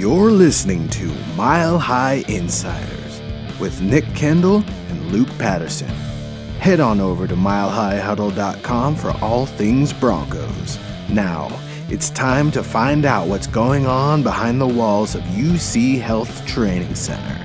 You're listening to Mile High Insiders with Nick Kendall and Luke Patterson. Head on over to milehighhuddle.com for all things Broncos. Now, it's time to find out what's going on behind the walls of UC Health Training Center.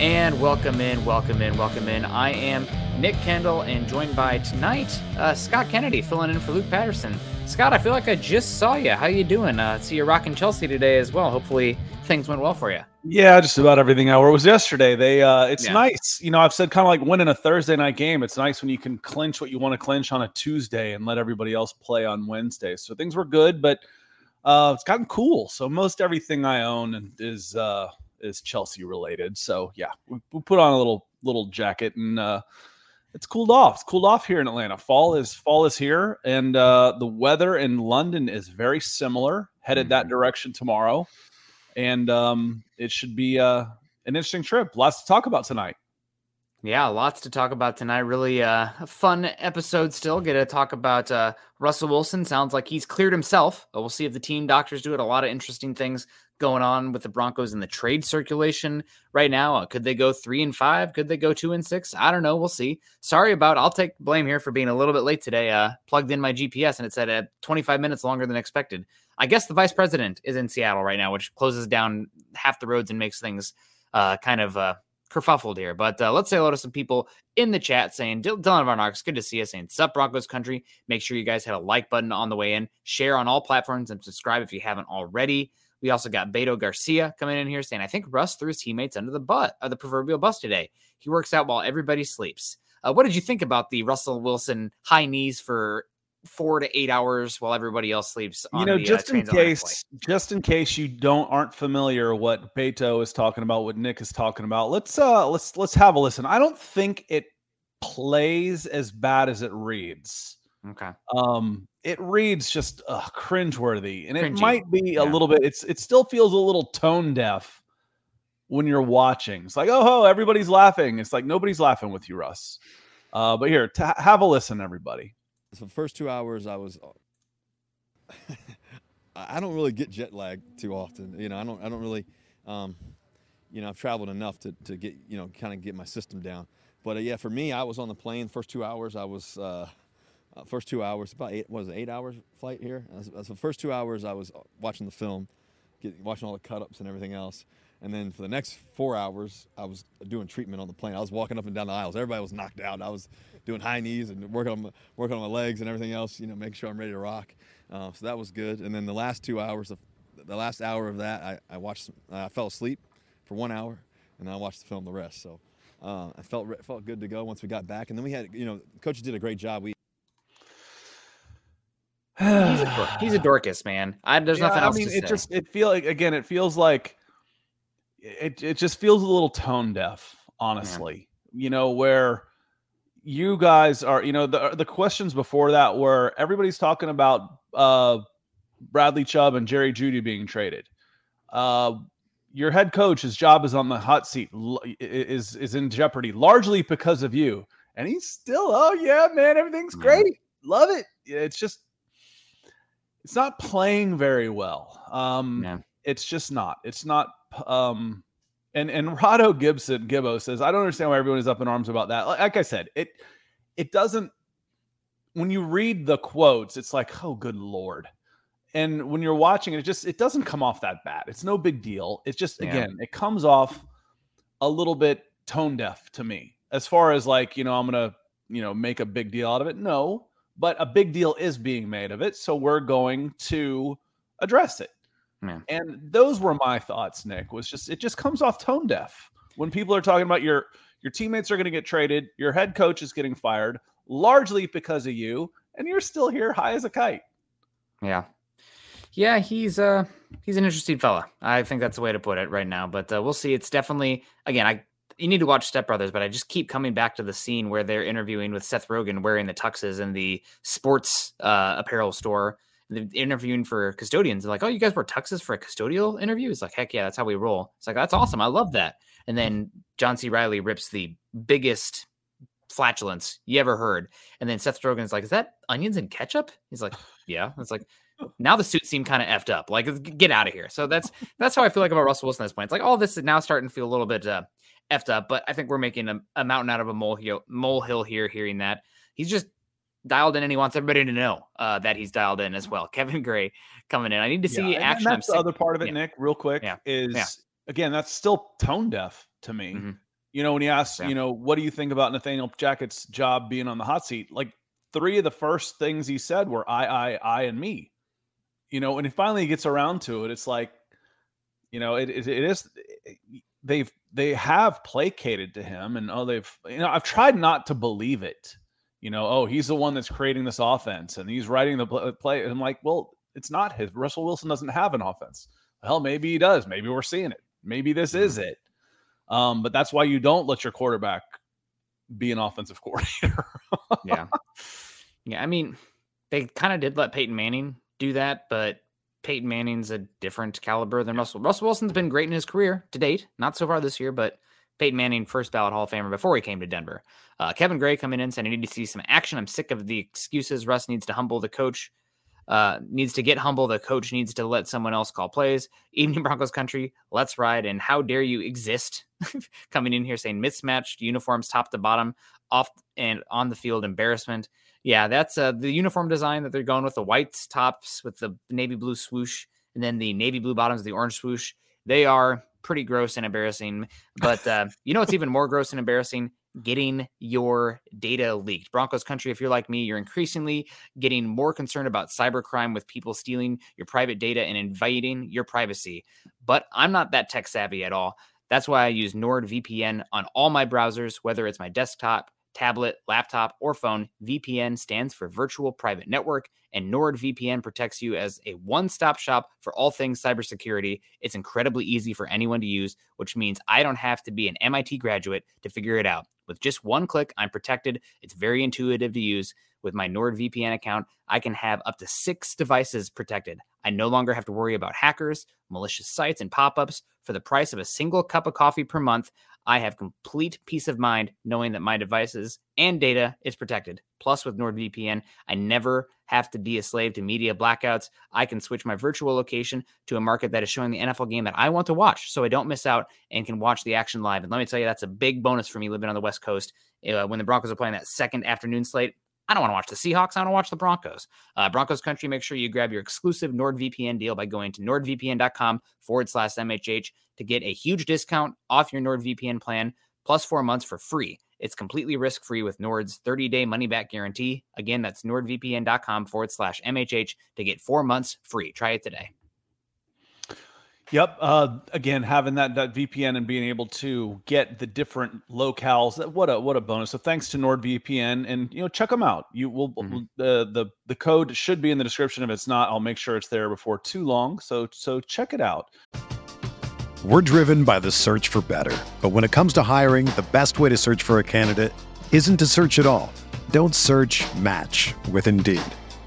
And welcome in, welcome in, welcome in. I am Nick Kendall and joined by tonight uh, Scott Kennedy filling in for Luke Patterson. Scott, I feel like I just saw you. How you doing? Uh, see you rocking Chelsea today as well. Hopefully things went well for you. Yeah, just about everything I was yesterday. They, uh, it's yeah. nice. You know, I've said kind of like winning a Thursday night game. It's nice when you can clinch what you want to clinch on a Tuesday and let everybody else play on Wednesday. So things were good, but uh, it's gotten cool. So most everything I own is uh, is Chelsea related. So yeah, we, we put on a little little jacket and uh, it's cooled off. It's cooled off here in Atlanta. Fall is fall is here, and uh, the weather in London is very similar. Headed that mm-hmm. direction tomorrow, and um, it should be uh, an interesting trip. Lots to talk about tonight. Yeah, lots to talk about tonight. Really uh, a fun episode still. Get to talk about uh, Russell Wilson. Sounds like he's cleared himself. We'll see if the team doctors do it. A lot of interesting things going on with the Broncos in the trade circulation right now. Uh, could they go three and five? Could they go two and six? I don't know. We'll see. Sorry about. I'll take blame here for being a little bit late today. Uh, plugged in my GPS and it said at 25 minutes longer than expected. I guess the vice president is in Seattle right now, which closes down half the roads and makes things uh, kind of uh, kerfuffled here. But uh, let's say hello to some people in the chat saying, Dylan Varnox, good to see you. Saying, Sup, Broncos country. Make sure you guys hit a like button on the way in, share on all platforms, and subscribe if you haven't already. We also got Beto Garcia coming in here saying, I think Russ threw his teammates under the butt of the proverbial bus today. He works out while everybody sleeps. Uh, what did you think about the Russell Wilson high knees for four to eight hours while everybody else sleeps? you know, the, just uh, in case, just in case you don't aren't familiar what Beto is talking about, what Nick is talking about, let's uh let's let's have a listen. I don't think it plays as bad as it reads. Okay. Um, it reads just uh, cringeworthy, and Cringy. it might be yeah. a little bit. It's it still feels a little tone deaf when you're watching. It's like, oh, ho, everybody's laughing. It's like nobody's laughing with you, Russ. Uh, but here, to have a listen, everybody. So the first two hours, I was. I don't really get jet lag too often. You know, I don't. I don't really. Um, you know, I've traveled enough to to get you know kind of get my system down. But uh, yeah, for me, I was on the plane. First two hours, I was. Uh, uh, first two hours, about eight, was it eight hours flight here? That's, the first two hours I was watching the film, watching all the cut ups and everything else. And then for the next four hours, I was doing treatment on the plane. I was walking up and down the aisles. Everybody was knocked out. I was doing high knees and working on my, working on my legs and everything else. You know, making sure I'm ready to rock. Uh, so that was good. And then the last two hours of the last hour of that, I, I watched. I fell asleep for one hour, and I watched the film the rest. So uh, I felt felt good to go once we got back. And then we had, you know, coaches did a great job. We he's, a, he's a Dorcas, man. I, there's yeah, nothing else I mean, it say. just it feel like again, it feels like it it just feels a little tone deaf, honestly. Yeah. You know, where you guys are, you know, the the questions before that were everybody's talking about uh Bradley Chubb and Jerry Jeudy being traded. Uh your head coach, his job is on the hot seat, is is in jeopardy largely because of you. And he's still, oh yeah, man, everything's great, love it. Yeah, it's just it's not playing very well. Um, yeah. It's just not. It's not. Um, and and Rado Gibson Gibbo says, I don't understand why everyone is up in arms about that. Like I said, it it doesn't. When you read the quotes, it's like, oh, good lord. And when you're watching it, it just it doesn't come off that bad. It's no big deal. It's just yeah. again, it comes off a little bit tone deaf to me. As far as like, you know, I'm gonna, you know, make a big deal out of it. No, but a big deal is being made of it. So we're going to address it. And those were my thoughts, Nick. Was just it just comes off tone deaf when people are talking about your your teammates are going to get traded, your head coach is getting fired, largely because of you, and you're still here high as a kite. Yeah, yeah, he's uh he's an interesting fella. I think that's the way to put it right now. But uh, we'll see. It's definitely again. I you need to watch Step Brothers, but I just keep coming back to the scene where they're interviewing with Seth Rogen wearing the tuxes in the sports uh, apparel store they're interviewing for custodians. They're like, "Oh, you guys wear tuxes for a custodial interview?" It's like, "Heck yeah, that's how we roll." It's like, "That's awesome. I love that." And then John C. Reilly rips the biggest flatulence you ever heard, and then Seth Rogen's like, "Is that onions and ketchup?" He's like, "Yeah." It's like now the suit seemed kind of effed up. Like, get out of here. So that's that's how I feel like about Russell Wilson at this point. It's like all this is now starting to feel a little bit uh, effed up, but I think we're making a, a mountain out of a molehill molehill here. Hearing that he's just dialed in and he wants everybody to know uh, that he's dialed in as well. Kevin Gray coming in. I need to see yeah, action. That's the other part of it, yeah. Nick, real quick, yeah. is yeah. again, that's still tone deaf to me. Mm-hmm. You know, when you ask, you know, what do you think about Nathaniel Hackett's job being on the hot seat? Like three of the first things he said were I, I, I, and me. You know, and he finally gets around to it. It's like, you know, it, it, it is they've they have placated to him and oh they've you know I've tried not to believe it you know, oh, he's the one that's creating this offense and he's writing the play. I'm like, well, it's not his. Russell Wilson doesn't have an offense. Hell, maybe he does. Maybe we're seeing it. Maybe this is mm-hmm. it. Um, but that's why you don't let your quarterback be an offensive coordinator. yeah. Yeah. I mean, they kind of did let Peyton Manning do that, but Peyton Manning's a different caliber than Russell. Russell Wilson's been great in his career to date, not so far this year, but Peyton Manning, first ballot Hall of Famer before he came to Denver. Uh, Kevin Gray coming in saying, I need to see some action. I'm sick of the excuses. Russ needs to humble the coach, uh, needs to get humble. The coach needs to let someone else call plays. Evening Broncos country, let's ride. And how dare you exist? coming in here saying mismatched uniforms top to bottom, off and on the field embarrassment. Yeah, that's uh, the uniform design that they're going with the white tops with the navy blue swoosh and then the navy blue bottoms, the orange swoosh. They are pretty gross and embarrassing. But uh, you know what's even more gross and embarrassing? Getting your data leaked. Broncos country, if you're like me, you're increasingly getting more concerned about cybercrime with people stealing your private data and invading your privacy. But I'm not that tech savvy at all. That's why I use NordVPN on all my browsers, whether it's my desktop, tablet, laptop, or phone, VPN stands for Virtual Private Network, and NordVPN protects you as a one stop shop for all things cybersecurity. It's incredibly easy for anyone to use, which means I don't have to be an MIT graduate to figure it out. With just one click, I'm protected. It's very intuitive to use. With my NordVPN account, I can have up to six devices protected. I no longer have to worry about hackers, malicious sites, and pop ups. For the price of a single cup of coffee per month, I have complete peace of mind knowing that my devices and data is protected. Plus, with NordVPN, I never have to be a slave to media blackouts. I can switch my virtual location to a market that is showing the NFL game that I want to watch so I don't miss out and can watch the action live. And let me tell you, that's a big bonus for me living on the West Coast. Uh, when the Broncos are playing that second afternoon slate, I don't want to watch the Seahawks. I want to watch the Broncos. Uh, Broncos country, make sure you grab your exclusive NordVPN deal by going to nordvpn.com forward slash MHH to get a huge discount off your NordVPN plan plus four months for free. It's completely risk free with Nord's 30 day money back guarantee. Again, that's nordvpn.com forward slash MHH to get four months free. Try it today. Yep. Uh, again, having that, that VPN and being able to get the different locales, what a what a bonus! So thanks to NordVPN, and you know check them out. You will mm-hmm. the the the code should be in the description. If it's not, I'll make sure it's there before too long. So so check it out. We're driven by the search for better, but when it comes to hiring, the best way to search for a candidate isn't to search at all. Don't search. Match with Indeed.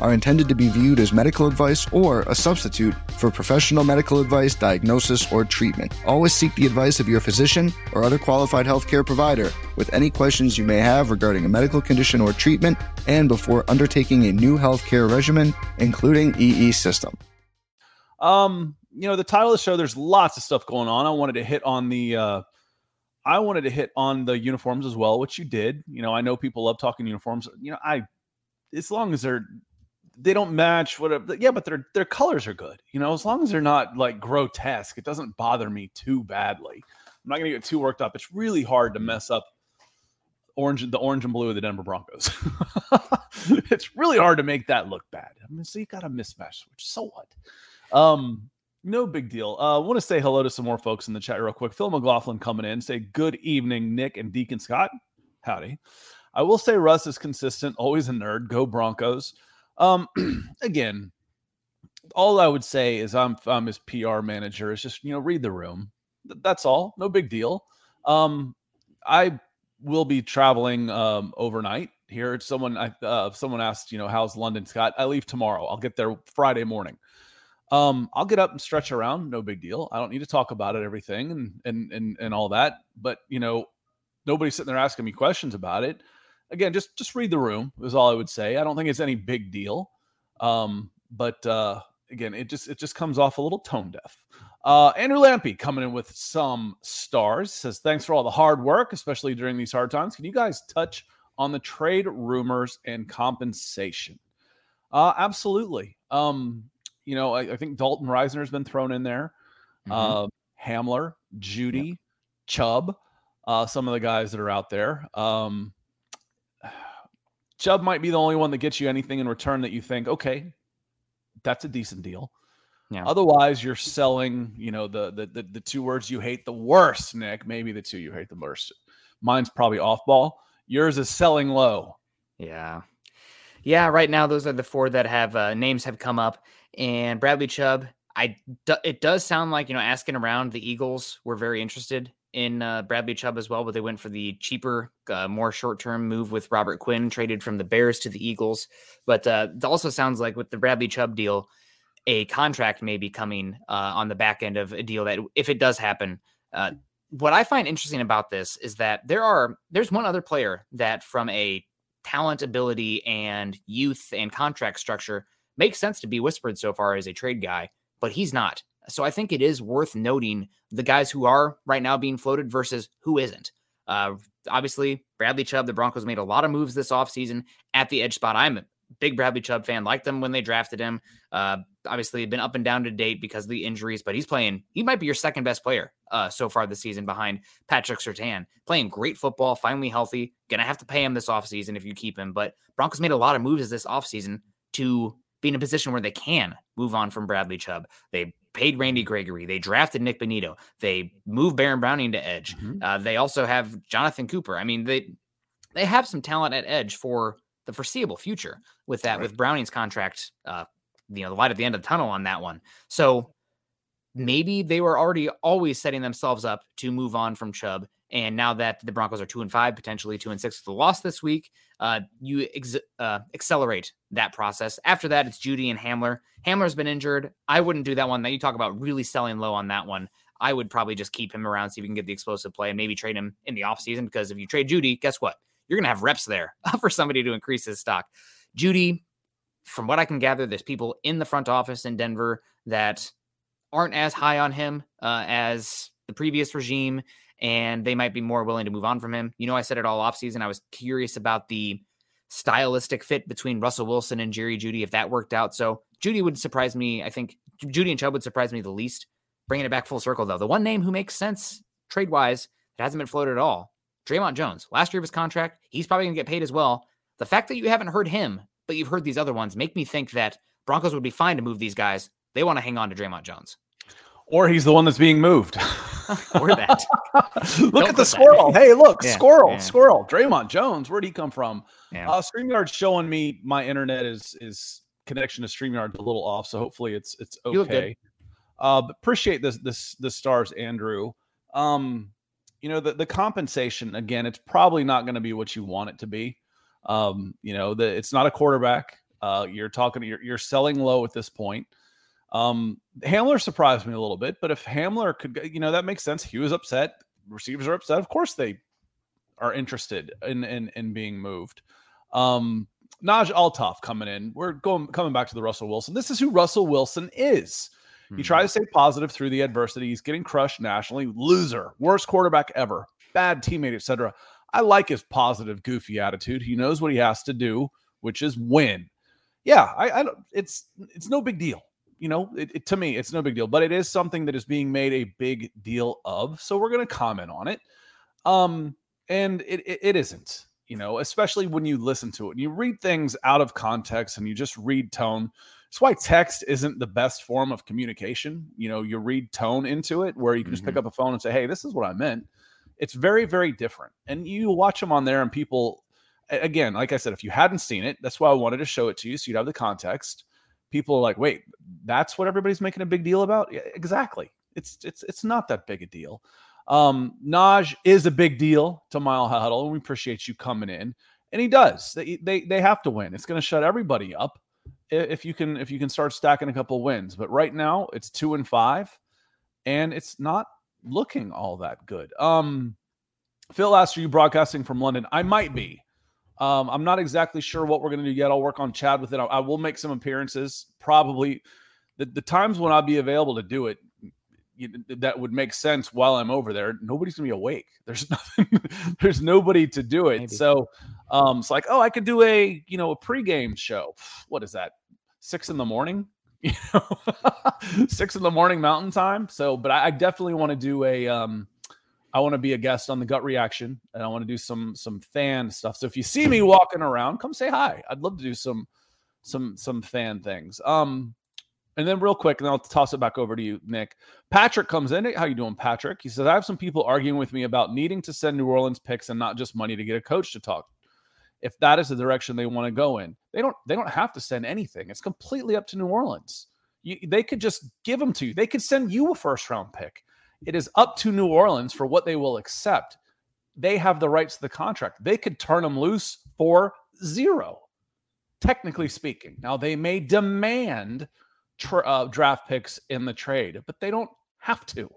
are intended to be viewed as medical advice or a substitute for professional medical advice, diagnosis, or treatment. Always seek the advice of your physician or other qualified healthcare provider with any questions you may have regarding a medical condition or treatment and before undertaking a new healthcare regimen, including EE system. Um, you know, the title of the show, there's lots of stuff going on. I wanted to hit on the uh I wanted to hit on the uniforms as well, which you did. You know, I know people love talking uniforms. You know, I as long as they're they don't match whatever. Yeah, but their their colors are good. You know, as long as they're not like grotesque, it doesn't bother me too badly. I'm not gonna get too worked up. It's really hard to mess up orange the orange and blue of the Denver Broncos. it's really hard to make that look bad. I mean, so you got a mismatch which So what? Um, no big deal. Uh, I want to say hello to some more folks in the chat real quick. Phil McLaughlin coming in. Say good evening, Nick and Deacon Scott. Howdy. I will say Russ is consistent, always a nerd. Go Broncos. Um, again, all I would say is I'm I'm his PR manager. Is just you know read the room. That's all. No big deal. Um, I will be traveling um, overnight here. Someone I uh, someone asked you know how's London, Scott? I leave tomorrow. I'll get there Friday morning. Um, I'll get up and stretch around, no big deal. I don't need to talk about it, everything and and and and all that. But you know, nobody's sitting there asking me questions about it. Again, just just read the room is all I would say. I don't think it's any big deal. Um, but uh again, it just it just comes off a little tone deaf. Uh, Andrew Lampy coming in with some stars says thanks for all the hard work, especially during these hard times. Can you guys touch on the trade rumors and compensation? Uh, absolutely. Um, you know, I, I think Dalton Risner has been thrown in there. Mm-hmm. Uh, Hamler, Jeudy, yep. Chubb, uh, some of the guys that are out there. Um, Chubb might be the only one that gets you anything in return that you think, okay, that's a decent deal. Yeah. Otherwise, you're selling, you know, the, the the the two words you hate the worst, Nick. Maybe the two you hate the worst. Mine's probably off ball. Yours is selling low. Yeah. Yeah, right now those are the four that have uh, names have come up and Bradley Chubb. I it does sound like you know asking around the Eagles were very interested in uh, Bradley Chubb as well, but they went for the cheaper, uh, more short term move with Robert Quinn, traded from the Bears to the Eagles. But uh, it also sounds like with the Bradley Chubb deal, a contract may be coming uh, on the back end of a deal that, if it does happen, uh, what I find interesting about this is that there are there's one other player that from a talent, ability, and youth and contract structure makes sense to be whispered so far as a trade guy, but he's not. So I think it is worth noting the guys who are right now being floated versus who isn't. Uh, obviously, Bradley Chubb, the Broncos made a lot of moves this offseason at the edge spot. I'm a big Bradley Chubb fan, liked them when they drafted him. Uh, obviously, been up and down to date because of the injuries, but he's playing, he might be your second best player uh, so far this season behind Patrick Surtain. Playing great football, finally healthy. Gonna have to pay him this offseason if you keep him. But Broncos made a lot of moves this offseason to be in a position where they can move on from Bradley Chubb. They paid Randy Gregory. They drafted Nik Bonitto. They moved Baron Browning to edge. Mm-hmm. Uh, they also have Jonathan Cooper. I mean, they they have some talent at edge for the foreseeable future with that, right. with Browning's contract, uh, you know, the light at the end of the tunnel on that one. So maybe they were already always setting themselves up to move on from Chubb. And now that the Broncos are two and five, potentially two and six with the loss this week, uh, you ex- uh, accelerate that process. After that, it's Jeudy and Hamler. Hamler's been injured. I wouldn't do that one. That you talk about really selling low on that one. I would probably just keep him around, see if we can get the explosive play, and maybe trade him in the offseason. Because if you trade Jeudy, guess what? You're going to have reps there for somebody to increase his stock. Jeudy, from what I can gather, there's people in the front office in Denver that aren't as high on him uh, as the previous regime, and they might be more willing to move on from him. You know, I said it all offseason. I was curious about the stylistic fit between Russell Wilson and Jerry Jeudy if that worked out. So Jeudy would surprise me. I think Jeudy and Chubb would surprise me the least. Bringing it back full circle, though, the one name who makes sense trade wise that hasn't been floated at all, Dre'Mont Jones. Last year of his contract, he's probably going to get paid as well. The fact that you haven't heard him, but you've heard these other ones, make me think that Broncos would be fine to move these guys. They want to hang on to Dre'Mont Jones. Or he's the one that's being moved. or that. look Don't at the squirrel. That. Hey, look, yeah, squirrel, yeah. squirrel. Dre'Mont Jones. Where'd he come from? Yeah. Uh, StreamYard's showing me my internet is is connection to StreamYard's a little off, so hopefully it's it's okay. Uh, appreciate this this the stars, Andrew. Um, you know the the compensation again, it's probably not going to be what you want it to be. Um, you know, the it's not a quarterback. Uh, you're talking, you're, you're selling low at this point. Um, Hamler surprised me a little bit, but if Hamler could, you know, that makes sense. He was upset. Receivers are upset. Of course, they are interested in in, in being moved. Um, Naj Altaf coming in. We're going coming back to the Russell Wilson. This is who Russell Wilson is. Mm-hmm. He tries to stay positive through the adversity. He's getting crushed nationally. Loser, worst quarterback ever, bad teammate, etc. I like his positive, goofy attitude. He knows what he has to do, which is win. Yeah, I, I don't. It's it's no big deal you know, it, it, to me, it's no big deal, but it is something that is being made a big deal of. So we're going to comment on it. Um, and it, it, it isn't, you know, especially when you listen to it and you read things out of context and you just read tone. That's why text isn't the best form of communication. You know, you read tone into it where you can just mm-hmm. pick up a phone and say, hey, this is what I meant. It's very, very different. And you watch them on there and people, again, like I said, if you hadn't seen it, that's why I wanted to show it to you so you'd have the context people are like, wait, that's what everybody's making a big deal about? Yeah, exactly. It's it's it's not that big a deal. Um, Naj is a big deal to Mile High Huddle, and we appreciate you coming in. And he does. They they, they have to win. It's going to shut everybody up if you can if you can start stacking a couple wins. But right now it's two and five, and it's not looking all that good. Um, Phil asked, "Are you broadcasting from London?" I might be. Um, I'm not exactly sure what we're going to do yet. I'll work on Chad with it. I, I will make some appearances. Probably the, the times when I'll be available to do it, that would make sense while I'm over there. Nobody's gonna be awake. There's nothing. there's nobody to do it. Maybe. So, um, it's like, oh, I could do a you know a pregame show. What is that? Six in the morning. You know, six in the morning Mountain Time. So, but I, I definitely want to do a um I want to be a guest on the gut reaction and I want to do some some fan stuff. So if you see me walking around, come say hi. I'd love to do some some some fan things. Um and then real quick, and I'll toss it back over to you, Nick. Patrick comes in. How you doing, Patrick? He says, I have some people arguing with me about needing to send New Orleans picks and not just money to get a coach to talk. If that is the direction they want to go in, they don't they don't have to send anything. It's completely up to New Orleans. You, they could just give them to you. They could send you a first round pick. It is up to New Orleans for what they will accept. They have the rights to the contract. They could turn them loose for zero, technically speaking. Now, they may demand tra- uh, draft picks in the trade, but they don't have to.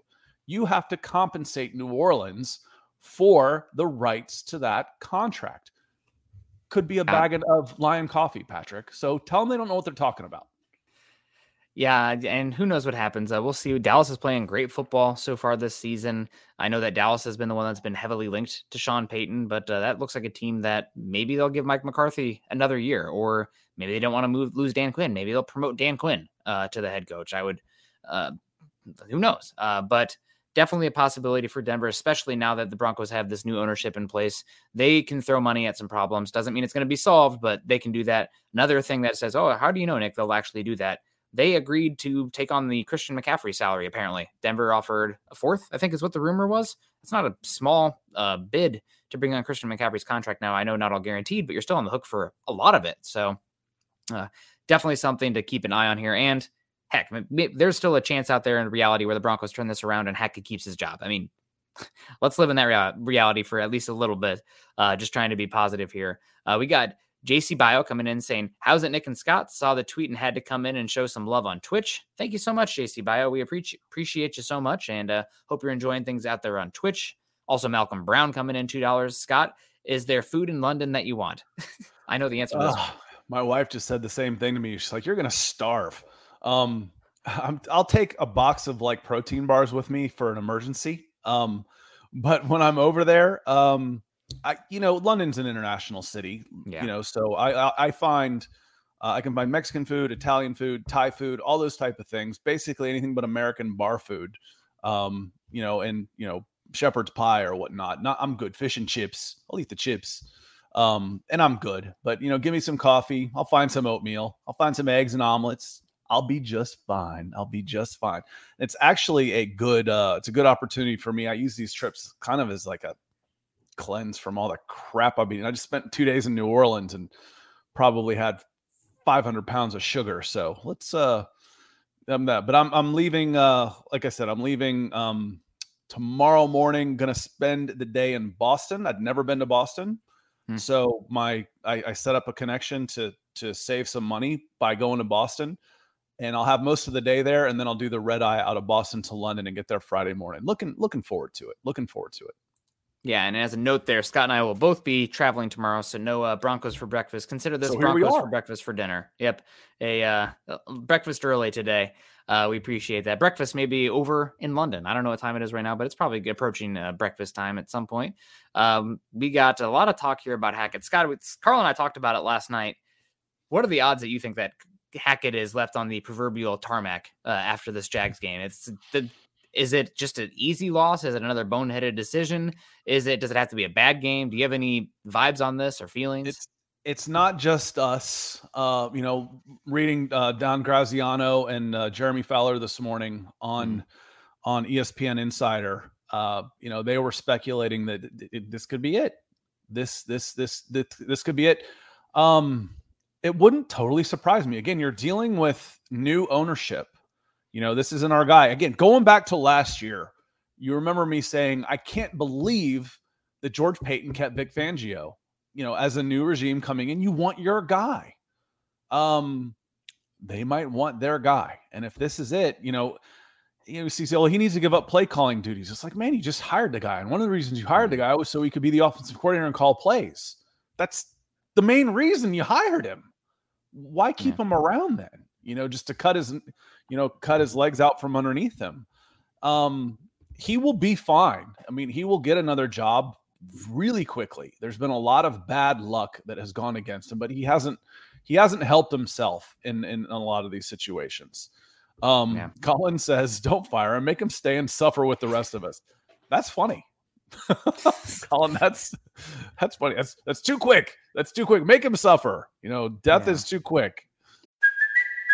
You have to compensate New Orleans for the rights to that contract. Could be a bag of lion coffee, Patrick. So tell them they don't know what they're talking about. Yeah, and who knows what happens? Uh, we'll see. Dallas is playing great football so far this season. I know that Dallas has been the one that's been heavily linked to Sean Payton, but uh, that looks like a team that maybe they'll give Mike McCarthy another year, or maybe they don't want to move lose Dan Quinn. Maybe they'll promote Dan Quinn uh, to the head coach. I would, uh, who knows? Uh, but definitely a possibility for Denver, especially now that the Broncos have this new ownership in place. They can throw money at some problems. Doesn't mean it's going to be solved, but they can do that. Another thing that says, oh, how do you know, Nick? They'll actually do that they agreed to take on the Christian McCaffrey salary. Apparently, Denver offered a fourth. I think is what the rumor was. It's not a small uh, bid to bring on Christian McCaffrey's contract now. I know not all guaranteed, but you're still on the hook for a lot of it. So uh, definitely something to keep an eye on here. And heck, there's still a chance out there in reality where the Broncos turn this around and Hackett keeps his job. I mean, let's live in that rea- reality for at least a little bit. Uh, just trying to be positive here. Uh, we got JC Bio coming in saying, How's it, Nick and Scott? Saw the tweet and had to come in and show some love on Twitch. Thank you so much, JC Bio. We appreciate you so much and uh, hope you're enjoying things out there on Twitch. Also, Malcolm Brown coming in $2. Scott, is there food in London that you want? I know the answer to my wife just said the same thing to me. She's like, You're going to starve. Um, i will take a box of like protein bars with me for an emergency. Um, but when I'm over there, um, I you know London's an international city, yeah. you know, so I I, I find uh, I can find Mexican food, Italian food, Thai food, all those type of things. Basically anything but American bar food. Um, you know, and you know shepherd's pie or whatnot. Not I'm good. Fish and chips. I'll eat the chips. Um, and I'm good. But you know, give me some coffee. I'll find some oatmeal. I'll find some eggs and omelets. I'll be just fine. I'll be just fine. It's actually a good uh it's a good opportunity for me. I use these trips kind of as like a cleanse from all the crap I've been. I just spent two days in New Orleans and probably had 500 pounds of sugar. So let's uh, I'm that. But I'm I'm leaving. Uh, like I said, I'm leaving um tomorrow morning. Gonna spend the day in Boston. I'd never been to Boston, hmm. so my I, I set up a connection to to save some money by going to Boston and I'll have most of the day there, and then I'll do the red eye out of Boston to London and get there Friday morning. Looking looking forward to it. Looking forward to it. Yeah, and as a note there, Scott and I will both be traveling tomorrow, so no uh, Broncos for breakfast. Consider this so Broncos for breakfast for dinner. Yep, a uh, breakfast early today. Uh, we appreciate that. Breakfast may be over in London. I don't know what time it is right now, but it's probably approaching uh, breakfast time at some point. Um, we got a lot of talk here about Hackett. Scott, Carl and I talked about it last night. What are the odds that you think that Hackett is left on the proverbial tarmac uh, after this Jags game? It's the is it just an easy loss? Is it another boneheaded decision? Is it does it have to be a bad game? Do you have any vibes on this or feelings? It's it's not just us. Uh, you know, reading uh, Dan Graziano and uh, Jeremy Fowler this morning on mm. on ESPN Insider. Uh, you know, they were speculating that it, it, this could be it. This this this this this could be it. Um, it wouldn't totally surprise me. Again, you're dealing with new ownership you know, this isn't our guy. Again, going back to last year, you remember me saying, I can't believe that George Paton kept Vic Fangio. You know, as a new regime coming in, you want your guy. Um, they might want their guy. And if this is it, you know, you know, see, well, he needs to give up play calling duties. It's like, man, you just hired the guy. And one of the reasons you hired the guy was so he could be the offensive coordinator and call plays. That's the main reason you hired him. Why keep yeah. him around then? You know, just to cut his you know, cut his legs out from underneath him. Um, he will be fine. I mean, he will get another job really quickly. There's been a lot of bad luck that has gone against him, but he hasn't he hasn't helped himself in in a lot of these situations. Um, yeah. Colin says, "Don't fire him. Make him stay and suffer with the rest of us." That's funny. Colin, that's that's funny. That's that's too quick. That's too quick. Make him suffer. You know, death yeah. is too quick.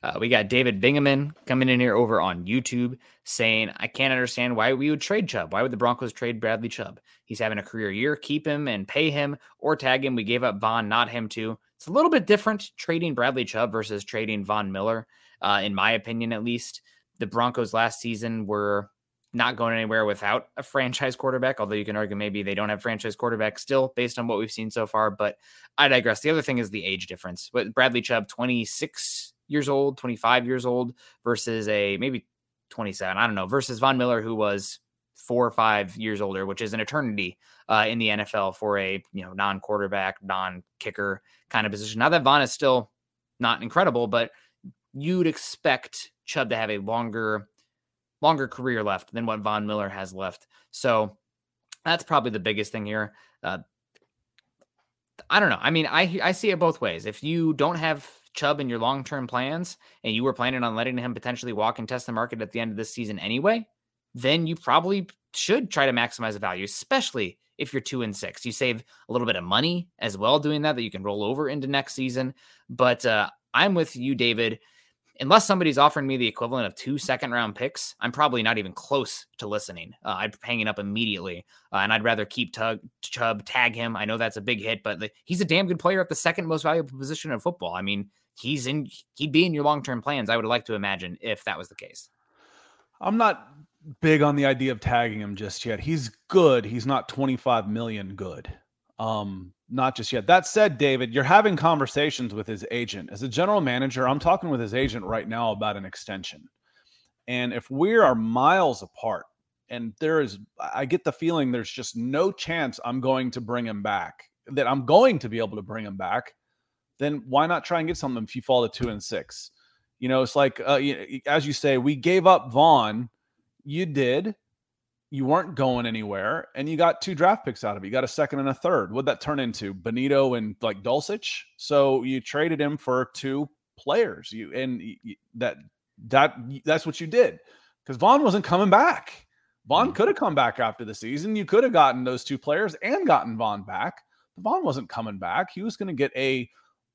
Uh, we got David Bingaman coming in here over on YouTube saying, I can't understand why we would trade Chubb. Why would the Broncos trade Bradley Chubb? He's having a career year. Keep him and pay him or tag him. We gave up Von, not him too. It's a little bit different trading Bradley Chubb versus trading Von Miller, uh, in my opinion, at least. The Broncos last season were not going anywhere without a franchise quarterback, although you can argue maybe they don't have franchise quarterback still based on what we've seen so far. But I digress. The other thing is the age difference. But Bradley Chubb, 26 years old, 25 years old versus a maybe 27, I don't know, versus Von Miller, who was four or five years older, which is an eternity uh, in the NFL for a you know non-quarterback, non-kicker kind of position. Now that Von is still not incredible, but you'd expect Chubb to have a longer longer career left than what Von Miller has left. So that's probably the biggest thing here. Uh, I don't know. I mean, I I see it both ways. If you don't have Chubb in your long term plans and you were planning on letting him potentially walk and test the market at the end of this season anyway, then you probably should try to maximize the value, especially if you're two and six. You save a little bit of money as well doing that that you can roll over into next season. But uh, I'm with you, David unless somebody's offering me the equivalent of two second round picks, I'm probably not even close to listening. Uh, I'd hanging up immediately, uh, and I'd rather keep Tug, Chubb, tag him. I know that's a big hit, but the, he's a damn good player at the second most valuable position in football. I mean, he's in, he'd be in your long term plans. I would like to imagine if that was the case. I'm not big on the idea of tagging him just yet. He's good. He's not 25 million good. Um, not just yet. That said, David, you're having conversations with his agent. As a general manager, I'm talking with his agent right now about an extension. And if we are miles apart, and there is, I get the feeling there's just no chance I'm going to bring him back, that I'm going to be able to bring him back, then why not try and get something if you fall to two and six? You know, it's like, uh, as you say, we gave up Von. You did you weren't going anywhere and you got two draft picks out of it. You got a second and a third. What'd that turn into? Bonitto and like Dulcich. So you traded him for two players. You and you, that that that's what you did because Von wasn't coming back. Von mm. could have come back after the season. You could have gotten those two players and gotten Von back. But Von wasn't coming back. He was going to get a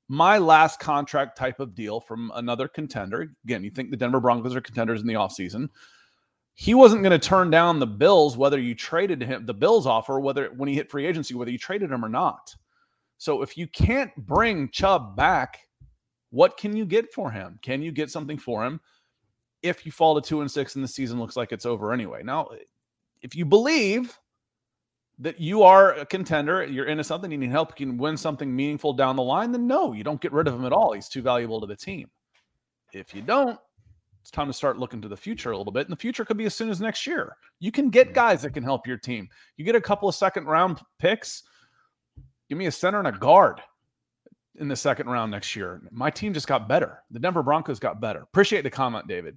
my last contract type of deal from another contender. Again, you think the Denver Broncos are contenders in the offseason he wasn't going to turn down the Bills whether you traded him the Bills offer whether when he hit free agency whether you traded him or not. So if you can't bring Chubb back, what can you get for him? Can you get something for him if you fall to 2 and 6 and the season looks like it's over anyway? Now, if you believe that you are a contender, you're into something, you need help, you can win something meaningful down the line, then no, you don't get rid of him at all. He's too valuable to the team. If you don't, it's time to start looking to the future a little bit. And the future could be as soon as next year. You can get guys that can help your team. You get a couple of second round picks. Give me a center and a guard in the second round next year. My team just got better. The Denver Broncos got better. Appreciate the comment, David.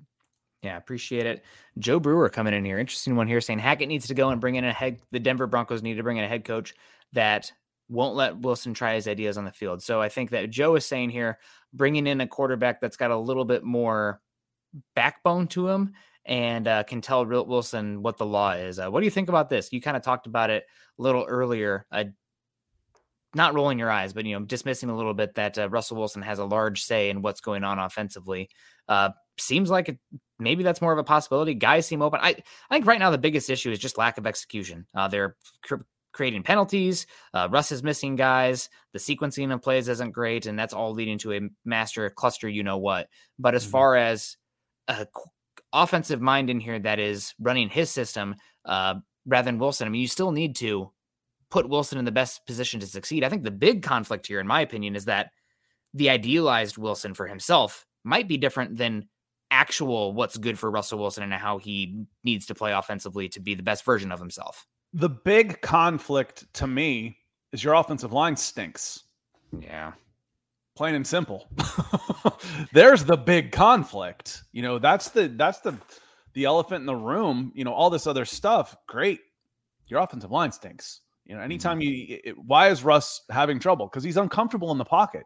Yeah, appreciate it. Joe Brewer coming in here. Interesting one here saying Hackett needs to go and bring in a head. The Denver Broncos need to bring in a head coach that won't let Wilson try his ideas on the field. So I think that Joe is saying here, bringing in a quarterback that's got a little bit more backbone to him and uh, can tell Wilson what the law is. Uh, what do you think about this? You kind of talked about it a little earlier. Uh, not rolling your eyes, but you know, dismissing a little bit that uh, Russell Wilson has a large say in what's going on offensively. Seems like it, maybe that's more of a possibility. Guys seem open. I, I think right now the biggest issue is just lack of execution. Uh, they're cr- creating penalties. Uh, Russ is missing guys. The sequencing of plays isn't great, and that's all leading to a master cluster. You know what? But as mm-hmm. far as a offensive mind in here that is running his system uh, rather than Wilson. I mean, you still need to put Wilson in the best position to succeed. I think the big conflict here, in my opinion, is that the idealized Wilson for himself might be different than actual what's good for Russell Wilson and how he needs to play offensively to be the best version of himself. The big conflict to me is your offensive line stinks. Yeah. Plain and simple. There's the big conflict. You know that's the that's the the elephant in the room you know all this other stuff. Great. Your offensive line stinks. You know anytime mm-hmm. you it, why is russ having trouble? Because he's uncomfortable in the pocket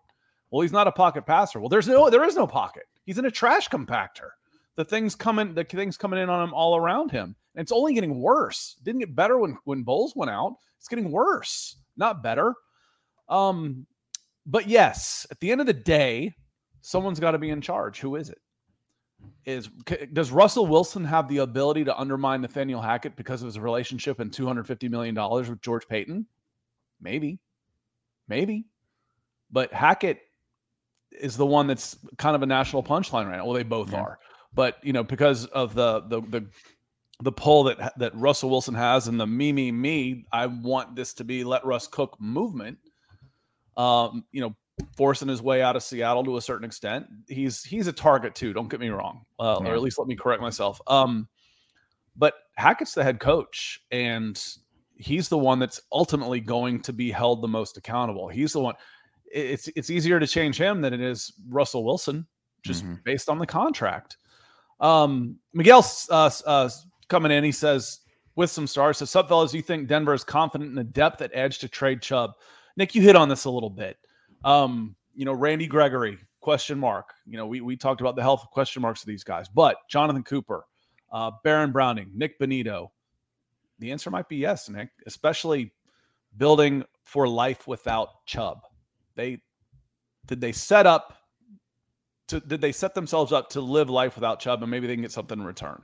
well he's not a pocket passer. Well there's no there is no pocket. He's in a trash compactor. The things coming the things coming in on him all around him. And it's only getting worse. Didn't get better when when Bolles went out. It's getting worse. Not better. Um but yes, at the end of the day, someone's got to be in charge. Who is it? Is does Russell Wilson have the ability to undermine Nathaniel Hackett because of his relationship and two hundred fifty million dollars with George Paton? Maybe, maybe, but Hackett is the one that's kind of a national punchline right now. Well, they both yeah. are, but you know because of the the the the pull that that Russell Wilson has and the me me me. I want this to be let Russ cook movement. Um, you know, forcing his way out of Seattle to a certain extent. He's he's a target too. Don't get me wrong, uh, yeah. or at least let me correct myself. Um, but Hackett's the head coach, and he's the one that's ultimately going to be held the most accountable. He's the one. It's it's easier to change him than it is Russell Wilson, just mm-hmm. based on the contract. Um, Miguel uh, uh, coming in, he says with some stars. So, sup, fellas, you think Denver is confident in the depth at edge to trade Chubb? Nick, you hit on this a little bit. Um, you know, Randy Gregory, question mark. You know, we, we talked about the health question marks of these guys, but Jonathan Cooper, uh, Baron Browning, Nik Bonitto. The answer might be yes, Nick, especially building for life without Chubb. They did they set up to did they set themselves up to live life without Chubb and maybe they can get something in return?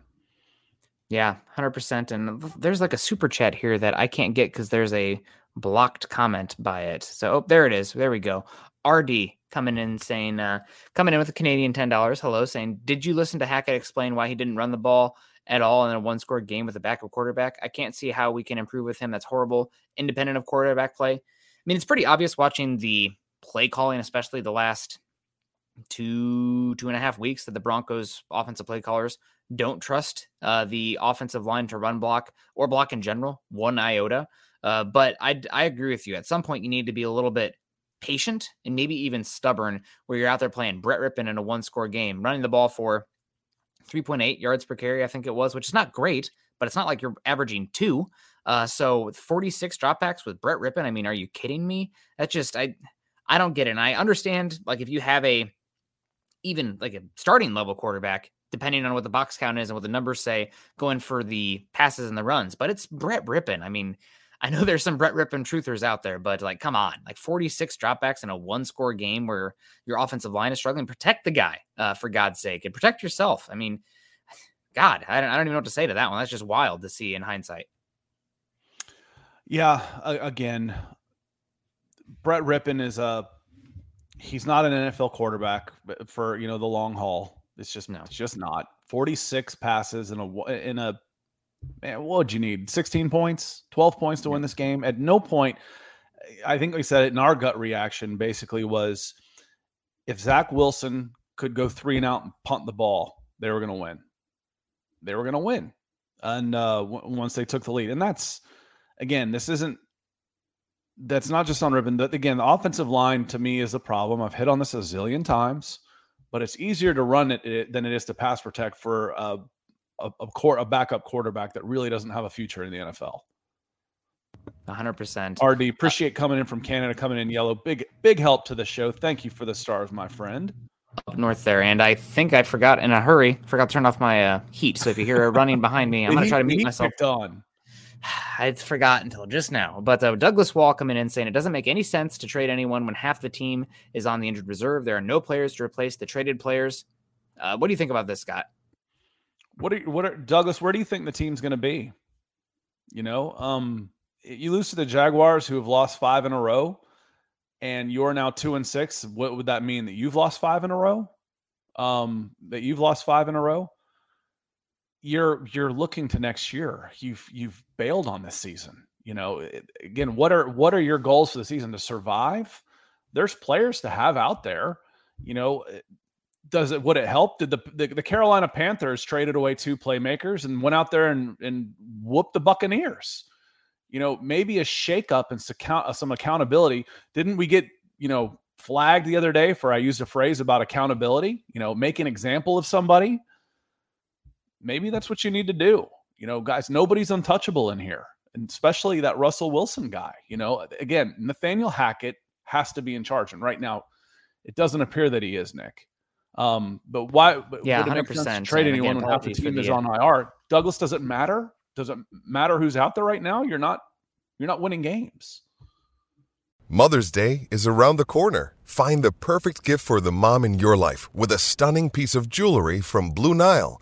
Yeah, 100%. And there's like a super chat here that I can't get because there's a blocked comment by it. So oh, there it is. There we go. RD coming in saying, uh, coming in with a Canadian $10. Hello, saying, Did you listen to Hackett explain why he didn't run the ball at all in a one score game with a backup quarterback? I can't see how we can improve with him. That's horrible, independent of quarterback play. I mean, it's pretty obvious watching the play calling, especially the last two, two and a half weeks, that the Broncos offensive play callers don't trust uh, the offensive line to run block or block in general, one iota. Uh, but I, I agree with you. At some point, you need to be a little bit patient and maybe even stubborn where you're out there playing Brett Rypien in a one score game, running the ball for 3.8 yards per carry, I think it was, which is not great, but it's not like you're averaging two. Uh, so 46 dropbacks with Brett Rypien. I mean, are you kidding me? That's just, I, I don't get it. And I understand, like, if you have a, even like a starting level quarterback, depending on what the box count is and what the numbers say, going for the passes and the runs. But it's Brett Rypien. I mean, I know there's some Brett Rypien truthers out there, but like, come on, like 46 dropbacks in a one score game where your offensive line is struggling. Protect the guy, uh, for God's sake, and protect yourself. I mean, God, I don't, I don't even know what to say to that one. That's just wild to see in hindsight. Yeah, again, Brett Rypien is a he's not an NFL quarterback for you know the long haul. It's just no, it's just not. 46 passes in a in a man, what would you need? 16 points, 12 points to win this game. At no point, I think we said it in our gut reaction basically was if Zach Wilson could go three and out and punt the ball, they were going to win. They were going to win. And uh, w- once they took the lead, and that's again, this isn't that's not just on. That again, the offensive line to me is a problem. I've hit on this a zillion times, but it's easier to run it, it than it is to pass protect for a a, a, court, a backup quarterback that really doesn't have a future in the NFL. 100%. RD, appreciate coming in from Canada, coming in yellow. Big, big help to the show. Thank you for the stars, my friend. Up north there. And I think I forgot in a hurry, forgot to turn off my uh, heat. So if you hear a running behind me, I'm going to try to mute myself. on. I forgot until just now. But uh, Douglas Wall coming in saying it doesn't make any sense to trade anyone when half the team is on the injured reserve. There are no players to replace the traded players. Uh, what do you think about this, Scott? What are what are Douglas? Where do you think the team's going to be? You know, um, you lose to the Jaguars, who have lost five in a row, and you're now two and six. What would that mean? That you've lost five in a row? Um, that you've lost five in a row? You're you're looking to next year. You've you've bailed on this season. You know, again, what are what are your goals for the season to survive? There's players to have out there. You know, does it would it help? Did the, the, the Carolina Panthers traded away two playmakers and went out there and and whooped the Buccaneers? You know, maybe a shakeup and uh, some accountability. Didn't we get you know flagged the other day for I used a phrase about accountability? You know, make an example of somebody. Maybe that's what you need to do. You know, guys, nobody's untouchable in here, and especially that Russell Wilson guy. You know, again, Nathaniel Hackett has to be in charge, and right now, it doesn't appear that he is. Nick. Um, but why? Yeah, hundred percent. Trade anyone when half the team is on IR. Douglas, does it matter? Does it matter who's out there right now? You're not. You're not winning games. Mother's Day is around the corner. Find the perfect gift for the mom in your life with a stunning piece of jewelry from Blue Nile.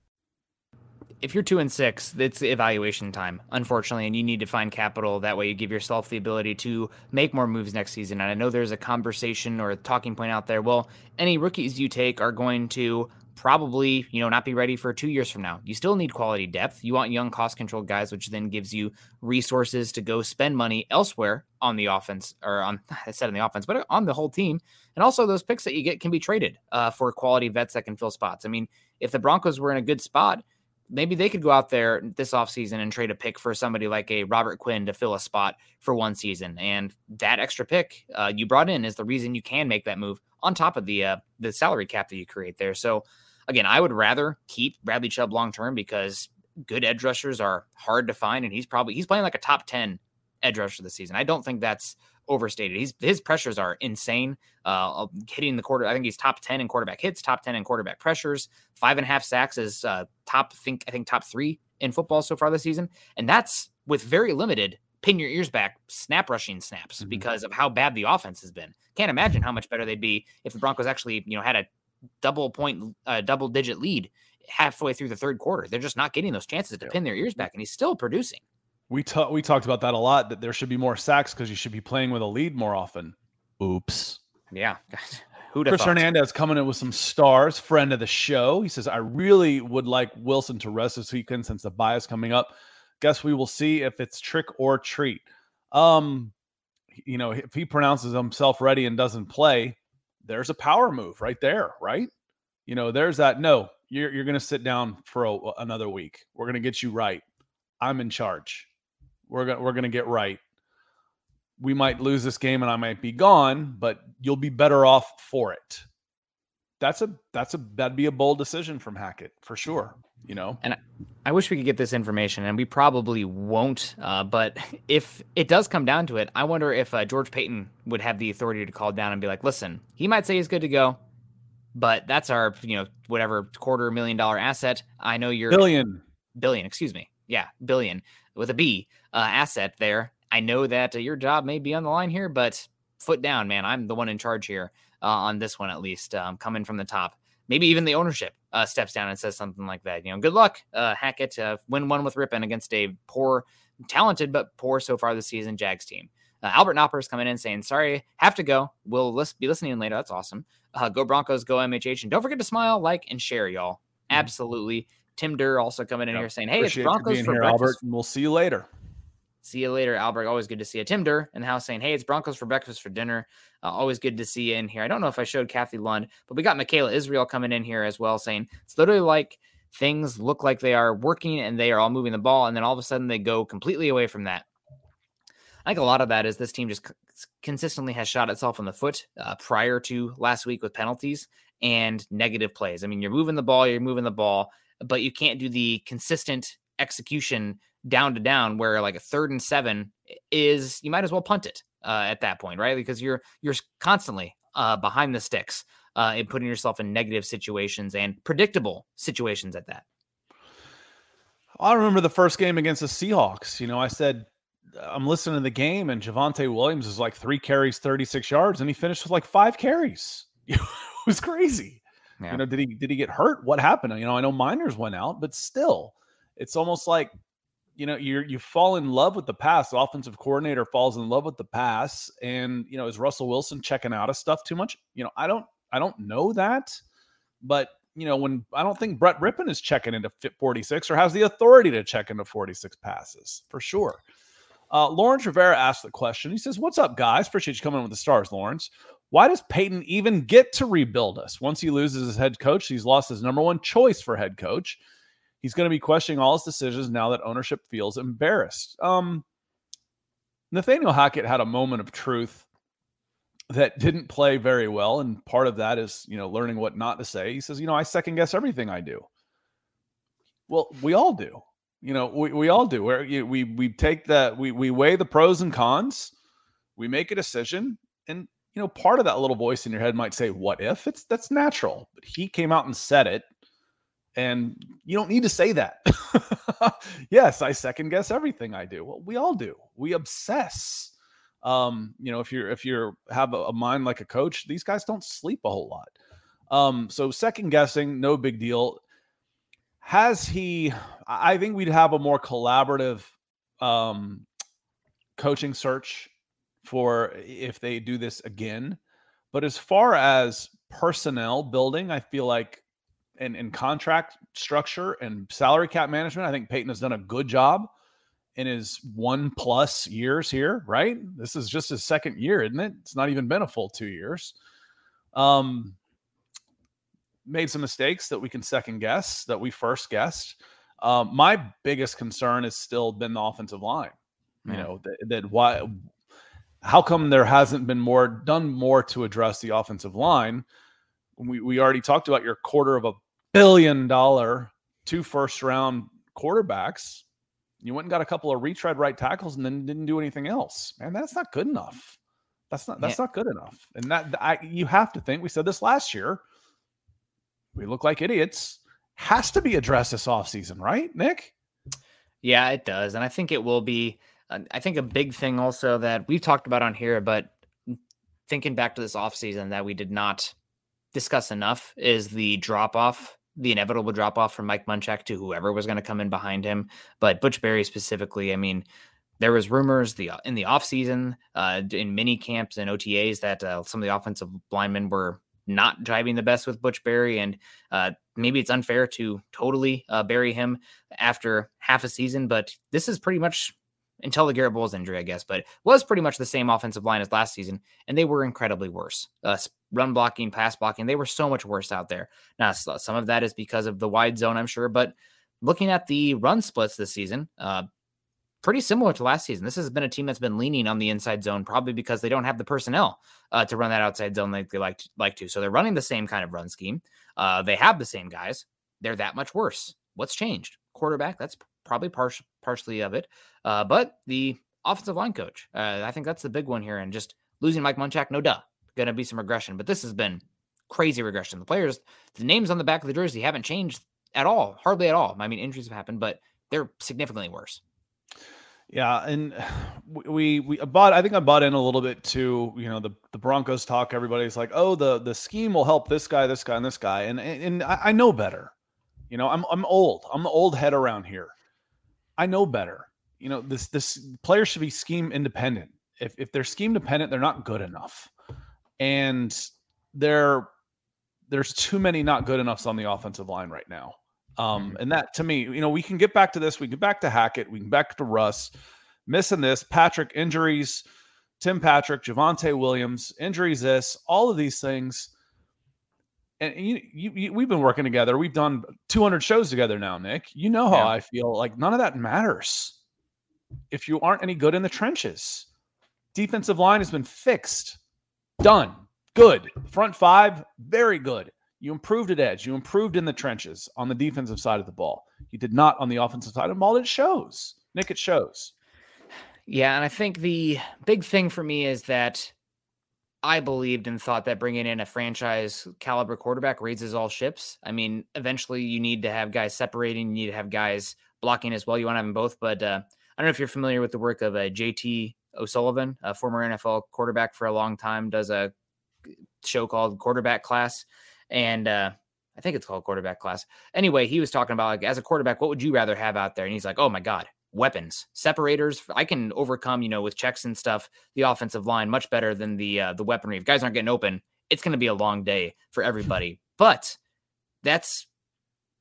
If you're two and six, it's evaluation time, unfortunately, and you need to find capital. That way, you give yourself the ability to make more moves next season. And I know there's a conversation or a talking point out there. Well, any rookies you take are going to probably, you know, not be ready for two years from now. You still need quality depth. You want young, cost controlled guys, which then gives you resources to go spend money elsewhere on the offense or on, I said on the offense, but on the whole team. And also, those picks that you get can be traded uh, for quality vets that can fill spots. I mean, if the Broncos were in a good spot, maybe they could go out there this offseason and trade a pick for somebody like a Robert Quinn to fill a spot for one season. And that extra pick uh, you brought in is the reason you can make that move on top of the uh, the salary cap that you create there. So again, I would rather keep Bradley Chubb long term because good edge rushers are hard to find, and he's probably he's playing like a top ten edge rusher this season. I don't think that's overstated. He's his pressures are insane. Uh, hitting the quarter, I think he's top ten in quarterback hits, top ten in quarterback pressures. Five and a half sacks is uh, top. think I think top three in football so far this season, and that's with very limited pin your ears back snap rushing snaps mm-hmm. because of how bad the offense has been. Can't imagine how much better they'd be if the Broncos actually you know had a double point, uh, double digit lead halfway through the third quarter. They're just not getting those chances to pin their ears back, and he's still producing. We talked we talked about that a lot. That there should be more sacks because you should be playing with a lead more often. Oops. Yeah. Who'd Chris thought? Hernandez coming in with some stars, friend of the show. He says, I really would like Wilson to rest this weekend since the bye is coming up. Guess we will see if it's trick or treat. Um, you know, if he pronounces himself ready and doesn't play, there's a power move right there, right? You know, there's that. No, you're you're going to sit down for a, another week. We're going to get you right. I'm in charge. We're gonna we're going to get right. We might lose this game and I might be gone, but you'll be better off for it. That's a that's a that'd be a bold decision from Hackett for sure. You know, and I, I wish we could get this information, and we probably won't. Uh, but if it does come down to it, I wonder if uh, George Paton would have the authority to call down and be like, "Listen, he might say he's good to go, but that's our, you know, whatever quarter million dollar asset. I know you're billion, billion, excuse me, yeah, billion with a B uh, asset there. I know that uh, your job may be on the line here, but foot down, man. I'm the one in charge here uh, on this one, at least, um, coming from the top maybe even the ownership uh, steps down and says something like that. You know, good luck, uh, Hackett, uh, win one with Rypien against a poor, talented but poor so far this season Jags team. Uh, Albert Nopper is coming in saying, "Sorry, have to go. We'll list, be listening later. That's awesome. Uh, go Broncos, go MHH, and don't forget to smile, like, and share, y'all. Mm-hmm. Absolutely." Tim Durr also coming in yep. here saying, "Hey, Appreciate it's Broncos for here, breakfast. Albert, and we'll see you later." See you later, Albert. Always good to see you. Tim Durr in the house saying, Hey, it's Broncos for breakfast for dinner. Uh, always good to see you in here. I don't know if I showed Kathy Lund, but we got Michaela Israel coming in here as well saying it's literally like things look like they are working and they are all moving the ball. And then all of a sudden they go completely away from that. I think a lot of that is this team just c- consistently has shot itself in the foot uh, prior to last week with penalties and negative plays. I mean, you're moving the ball, you're moving the ball, but you can't do the consistent execution down to down where like a third and seven is you might as well punt it uh, at that point, right? Because you're you're constantly uh, behind the sticks uh, and putting yourself in negative situations and predictable situations at that. I remember the first game against the Seahawks. You know, I said I'm listening to the game, and Javonte Williams is like three carries, 36 yards, and he finished with like five carries. it was crazy. Yeah. You know, did he did he get hurt? What happened? You know, I know Miners went out, but still, it's almost like you know you you fall in love with the pass the offensive coordinator falls in love with the pass and you know is russell wilson checking out of stuff too much you know i don't i don't know that but you know when i don't think brett rypien is checking into 46 or has the authority to check into 46 passes for sure uh, lawrence rivera asked the question he says what's up guys appreciate you coming in with the stars lawrence why does Paton even get to rebuild us? Once he loses his head coach, he's lost his number one choice for head coach he's going to be questioning all his decisions now that ownership feels embarrassed. Um, Nathaniel Hackett had a moment of truth that didn't play very well, and part of that is you know learning what not to say. He says, you know, I second guess everything I do. Well, we all do. You know, we, we all do. Where we we take that we we weigh the pros and cons, we make a decision, and you know, part of that little voice in your head might say, "What if?" It's that's natural, but he came out and said it, and you don't need to say that. yes, I second guess everything I do. Well, we all do. We obsess Um, you know, if you're if you're have a, a mind like a coach, these guys don't sleep a whole lot. Um, so second guessing, no big deal. Has he? I think we'd have a more collaborative um, coaching search for if they do this again. But as far as personnel building, I feel like and, and contract structure and salary cap management, I think Paton has done a good job in his one plus years here, right? This is just his second year, isn't it? It's not even been a full two years. Um, made some mistakes that we can second guess that we first guessed. Um, my biggest concern has still been the offensive line. You know that, that why how come there hasn't been more done more to address the offensive line? We we already talked about your quarter of a billion dollar two first round quarterbacks. You went and got a couple of retread right tackles and then didn't do anything else. Man, that's not good enough. That's not that's yeah. not good enough. And that I you have to think we said this last year. We look like idiots. Has to be addressed this offseason, right, Nick? Yeah, it does. And I think it will be I think a big thing also that we've talked about on here, but thinking back to this offseason that we did not discuss enough is the drop off, the inevitable drop off from Mike Munchak to whoever was going to come in behind him. But Butch Barry specifically, I mean, there was rumors the in the offseason, uh, in mini camps and OTAs that uh, some of the offensive linemen were not driving the best with Butch Barry, and uh, maybe it's unfair to totally uh, bury him after half a season. But this is pretty much until the Garrett Bolles injury, I guess, but was pretty much the same offensive line as last season, and they were incredibly worse. Uh, run blocking, pass blocking, they were so much worse out there. Now, some of that is because of the wide zone, I'm sure, but looking at the run splits this season, uh, pretty similar to last season. This has been a team that's been leaning on the inside zone, probably because they don't have the personnel uh, to run that outside zone like they like to, like to. So they're running the same kind of run scheme. Uh, they have the same guys. They're that much worse. What's changed? Quarterback. That's probably partial, partially of it. Uh, but the offensive line coach, uh, I think that's the big one here. And just losing Mike Munchak, no duh, going to be some regression. But this has been crazy regression. The players, the names on the back of the jersey haven't changed at all, hardly at all. I mean, injuries have happened, but they're significantly worse. Yeah, and we we bought. I think I bought in a little bit to you know the the Broncos talk. Everybody's like, oh, the the scheme will help this guy, this guy, and this guy, and and I know better. You know, I'm I'm old. I'm the old head around here. I know better. You know, this this player should be scheme independent. If if they're scheme dependent, they're not good enough. And there there's too many not good enoughs on the offensive line right now. Um, mm-hmm. and that to me, you know, we can get back to this. We can get back to Hackett. We can back to Russ. Missing this, Patrick injuries, Tim Patrick, Javonte Williams injuries. This all of these things and you, you, you, we've been working together. We've done 200 shows together now, Nick. You know how yeah. I feel. Like none of that matters if you aren't any good in the trenches. Defensive line has been fixed, done, good. Front five, very good. You improved at edge. You improved in the trenches on the defensive side of the ball. You did not on the offensive side of the ball. It shows, Nick. It shows. Yeah, and I think the big thing for me is that I believed and thought that bringing in a franchise caliber quarterback raises all ships. I mean, eventually you need to have guys separating, you need to have guys blocking as well. You want to have them both. But uh, I don't know if you're familiar with the work of uh, JT O'Sullivan, a former NFL quarterback for a long time, does a show called Quarterback Class. And uh, I think it's called Quarterback Class. Anyway, he was talking about like as a quarterback, what would you rather have out there? And he's like, oh my God, weapons, separators. I can overcome, you know, with checks and stuff, the offensive line much better than the uh, the weaponry. If guys aren't getting open, it's going to be a long day for everybody. But that's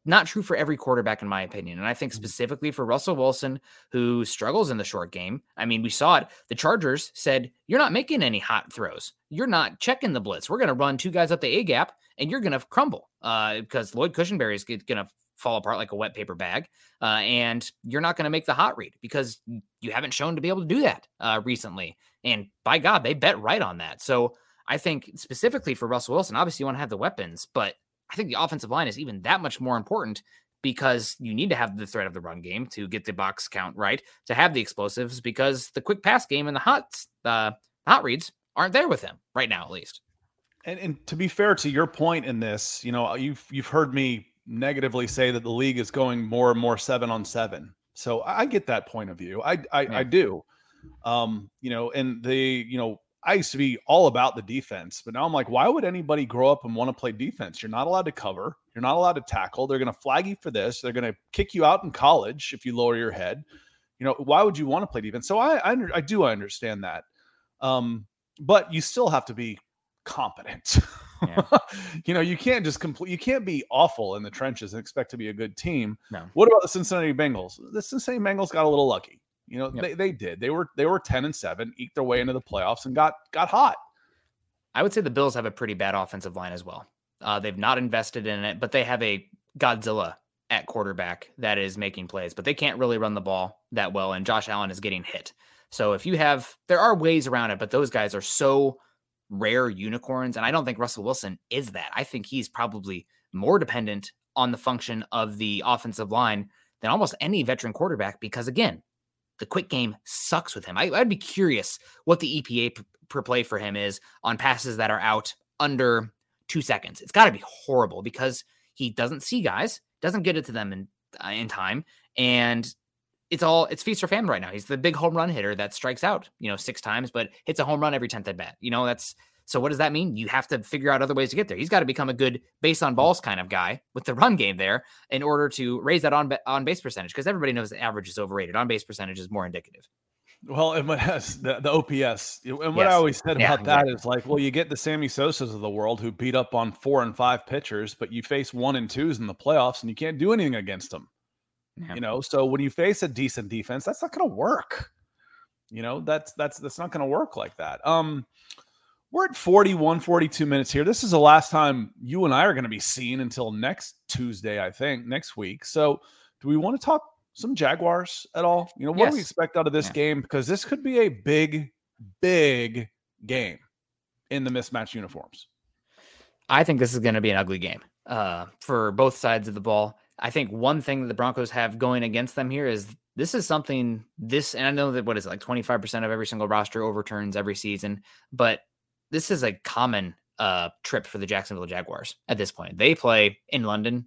not true for every quarterback, in my opinion. And I think mm-hmm. specifically for Russell Wilson, who struggles in the short game. I mean, we saw it. The Chargers said, You're not making any hot throws. You're not checking the blitz. We're going to run two guys up the A gap and you're going to crumble uh, because Lloyd Cushenberry is going to fall apart like a wet paper bag. Uh, and you're not going to make the hot read because you haven't shown to be able to do that uh, recently. And by God, they bet right on that. So I think specifically for Russell Wilson, obviously you want to have the weapons, but I think the offensive line is even that much more important because you need to have the threat of the run game to get the box count right, to have the explosives because the quick pass game and the hot uh, hot reads aren't there with him right now, at least. And, and to be fair to your point in this, you know, you've you've heard me negatively say that the league is going more and more seven on seven. So I get that point of view. I I, yeah. I do. Um, you know, and they, you know, I used to be all about the defense, but now I'm like, why would anybody grow up and want to play defense? You're not allowed to cover. You're not allowed to tackle. They're going to flag you for this. They're going to kick you out in college if you lower your head. You know, why would you want to play defense? So I, I, I do I understand that, um, but you still have to be competent. Yeah. you know, you can't just complete. You can't be awful in the trenches and expect to be a good team. No. What about the Cincinnati Bengals? The Cincinnati Bengals got a little lucky. You know, Yep. they, they did. They were they were ten and seven, eked their way into the playoffs, and got got hot. I would say the Bills have a pretty bad offensive line as well. Uh, they've not invested in it, but they have a Godzilla at quarterback that is making plays, but they can't really run the ball that well. And Josh Allen is getting hit. So if you have, there are ways around it, but those guys are so rare unicorns. And I don't think Russell Wilson is that. I think he's probably more dependent on the function of the offensive line than almost any veteran quarterback because, again, the quick game sucks with him. I, I'd be curious what the EPA p- per play for him is on passes that are out under two seconds. It's got to be horrible because he doesn't see guys, doesn't get it to them in uh, in time, and it's all it's feast or famine right now. He's the big home run hitter that strikes out, you know, six times, but hits a home run every tenth at bat. You know, that's so. What does that mean? You have to figure out other ways to get there. He's got to become a good base on balls kind of guy with the run game there in order to raise that on on base percentage because everybody knows the average is overrated. On base percentage is more indicative. Well, and what has the, the OPS, and what I always said Yeah, about that is like, well, you get the Sammy Sosa's of the world who beat up on four and five pitchers, but you face one and twos in the playoffs, and you can't do anything against them. Yeah. You know, so when you face a decent defense, that's not going to work. You know, that's that's that's not going to work like that. Um, we're at 41, 42 minutes here. This is the last time you and I are going to be seen until next Tuesday, I think, next week. So, do we want to talk some Jaguars at all? You know, what do we expect out of this Yeah. game? Because this could be a big, big game in the mismatched uniforms. I think this is going to be an ugly game uh, for both sides of the ball. I think one thing that the Broncos have going against them here is this is something this, and I know that what is it, like 25% of every single roster overturns every season, but this is a common uh, trip for the Jacksonville Jaguars at this point. They play in London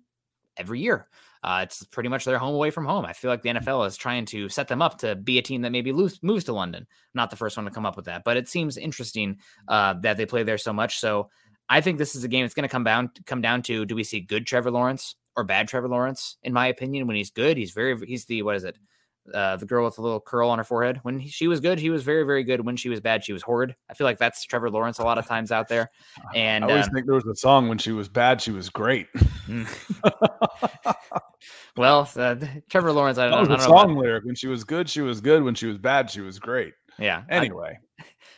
every year. Uh, it's pretty much their home away from home. I feel like the NFL is trying to set them up to be a team that maybe lose, moves to London. Not the first one to come up with that, but it seems interesting uh, that they play there so much. So I think this is a game. It's going to come down come down to do we see good Trevor Lawrence or bad Trevor Lawrence? In my opinion, when he's good, he's very he's the what is it? Uh, the girl with the little curl on her forehead. When he, she was good, he was very very good. When she was bad, she was horrid. I feel like that's Trevor Lawrence a lot of times out there. And I always um, think there was a song when she was bad, she was great. mm. well, uh, Trevor Lawrence, I don't, was I a don't know song lyric. When she was good, she was good. When she was bad, she was great. yeah. I- Anyway,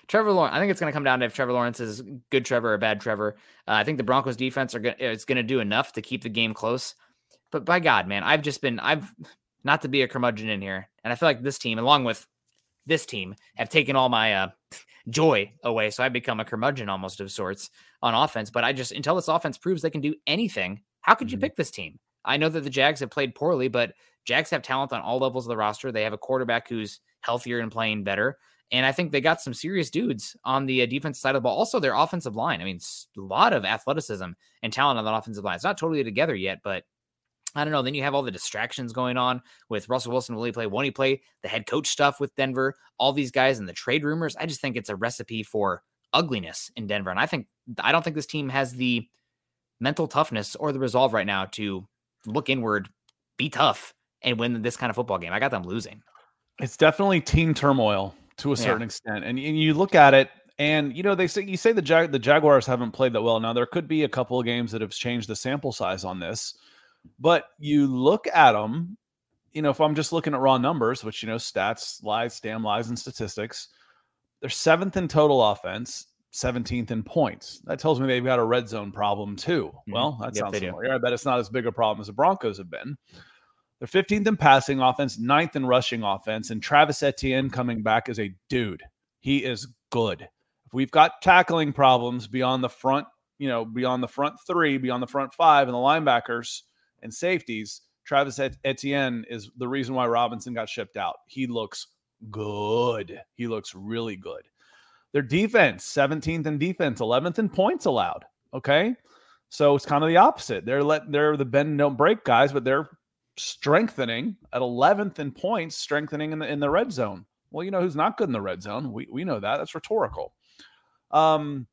Trevor Lawrence. I think it's going to come down to if Trevor Lawrence is good Trevor or bad Trevor. Uh, I think the Broncos defense are going is going to do enough to keep the game close. But by God, man, I've just been I've not to be a curmudgeon in here, and I feel like this team, along with this team, have taken all my uh, joy away. So I've become a curmudgeon almost of sorts on offense. But I just until this offense proves they can do anything, how could you Mhm. pick this team? I know that the Jags have played poorly, but Jags have talent on all levels of the roster. They have a quarterback who's healthier and playing better. And I think they got some serious dudes on the uh, defensive side of the ball. Also, their offensive line. I mean, a lot of athleticism and talent on that offensive line. It's not totally together yet, but I don't know. Then you have all the distractions going on with Russell Wilson. Will he play? Won't he play? The head coach stuff with Denver, all these guys and the trade rumors. I just think it's a recipe for ugliness in Denver. And I think, I don't think this team has the mental toughness or the resolve right now to look inward, be tough, and win this kind of football game. I got them losing. it's definitely team turmoil to a Yeah. certain extent, and, and you look at it, and you know they say you say the Jag, the Jaguars haven't played that well. Now there could be a couple of games that have changed the sample size on this, but you look at them. You know, if I'm just looking at raw numbers, which you know, stats, lies, damn lies, and statistics, they're seventh in total offense, 17th in points. That tells me they've got a red zone problem too. Mhm. Well, that Yep, sounds do. familiar. I bet it's not as big a problem as the Broncos have been. They're 15th in passing offense, ninth in rushing offense, and Travis Etienne coming back is a dude. He is good. If we've got tackling problems beyond the front, you know, beyond the front three, beyond the front five, and the linebackers and safeties, Travis Etienne is the reason why Robinson got shipped out. He looks good. He looks really good. Their defense, 17th in defense, 11th in points allowed. Okay. So it's kind of the opposite. They're let they're the bend don't break guys, but they're strengthening at 11th in points, strengthening in the in the red zone. Well, you know who's not good in the red zone? We we know that. That's rhetorical. Um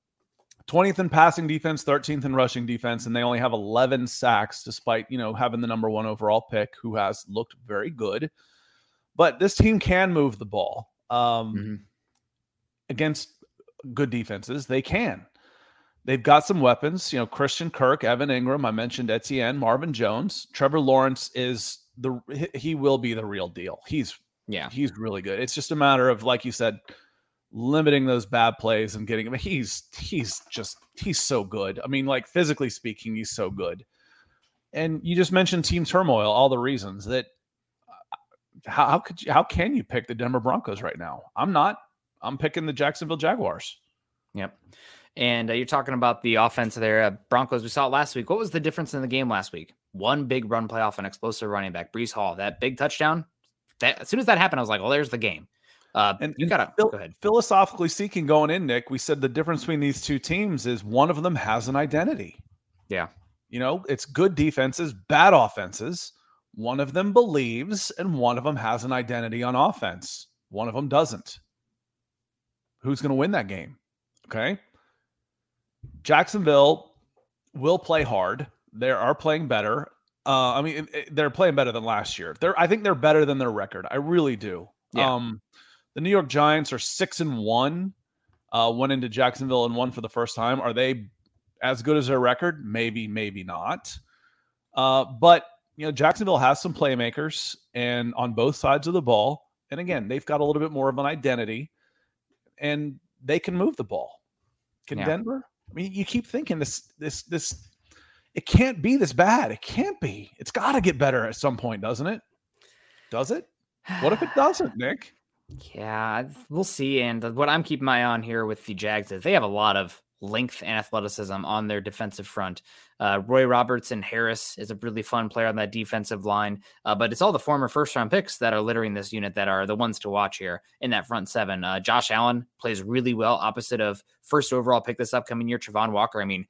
20th in passing defense, 13th in rushing defense, and they only have 11 sacks, despite you know having the number one overall pick, who has looked very good. But this team can move the ball um, mm-hmm. against good defenses. They can. They've got some weapons. You know, Christian Kirk, Evan Engram, I mentioned Etienne, Marvin Jones, Trevor Lawrence is the he will be the real deal. He's yeah, he's really good. It's just a matter of like you said limiting those bad plays and getting him. He's he's just he's so good. I mean, like physically speaking, he's so good. And you just mentioned team turmoil, all the reasons that uh, how, how could you how can you pick the Denver Broncos right now? I'm not. I'm picking the Jacksonville Jaguars. Yep. And uh, you're talking about the offense there, uh, Broncos. We saw it last week. What was the difference in the game last week? One big run play off an explosive running back, Breece Hall. That big touchdown. That as soon as that happened, I was like, "Well, there's the game." Uh, and you gotta go ahead. Philosophically speaking, going in, Nick, we said the difference between these two teams is one of them has an identity. Yeah. You know, it's good defenses, bad offenses. One of them believes, and one of them has an identity on offense. One of them doesn't. Who's going to win that game? Okay. Jacksonville will play hard. They are playing better. Uh, I mean, they're playing better than last year. They're, I think they're better than their record. I really do. Yeah. Um, the New York Giants are six and one. Uh, went into Jacksonville and won for the first time. Are they as good as their record? Maybe, maybe not. Uh, but you know, Jacksonville has some playmakers and on both sides of the ball. And again, they've got a little bit more of an identity, and they can move the ball. Can yeah. Denver? I mean, you keep thinking this, this, this. It can't be this bad. It can't be. It's got to get better at some point, doesn't it? Does it? What if it doesn't, Nick? Yeah, we'll see. And what I'm keeping my eye on here with the Jags is they have a lot of length and athleticism on their defensive front. Uh, Roy Robertson Harris is a really fun player on that defensive line, uh, but it's all the former first round picks that are littering this unit that are the ones to watch here in that front seven. Uh, Josh Allen plays really well opposite of first overall pick this upcoming year, Travon Walker. I mean,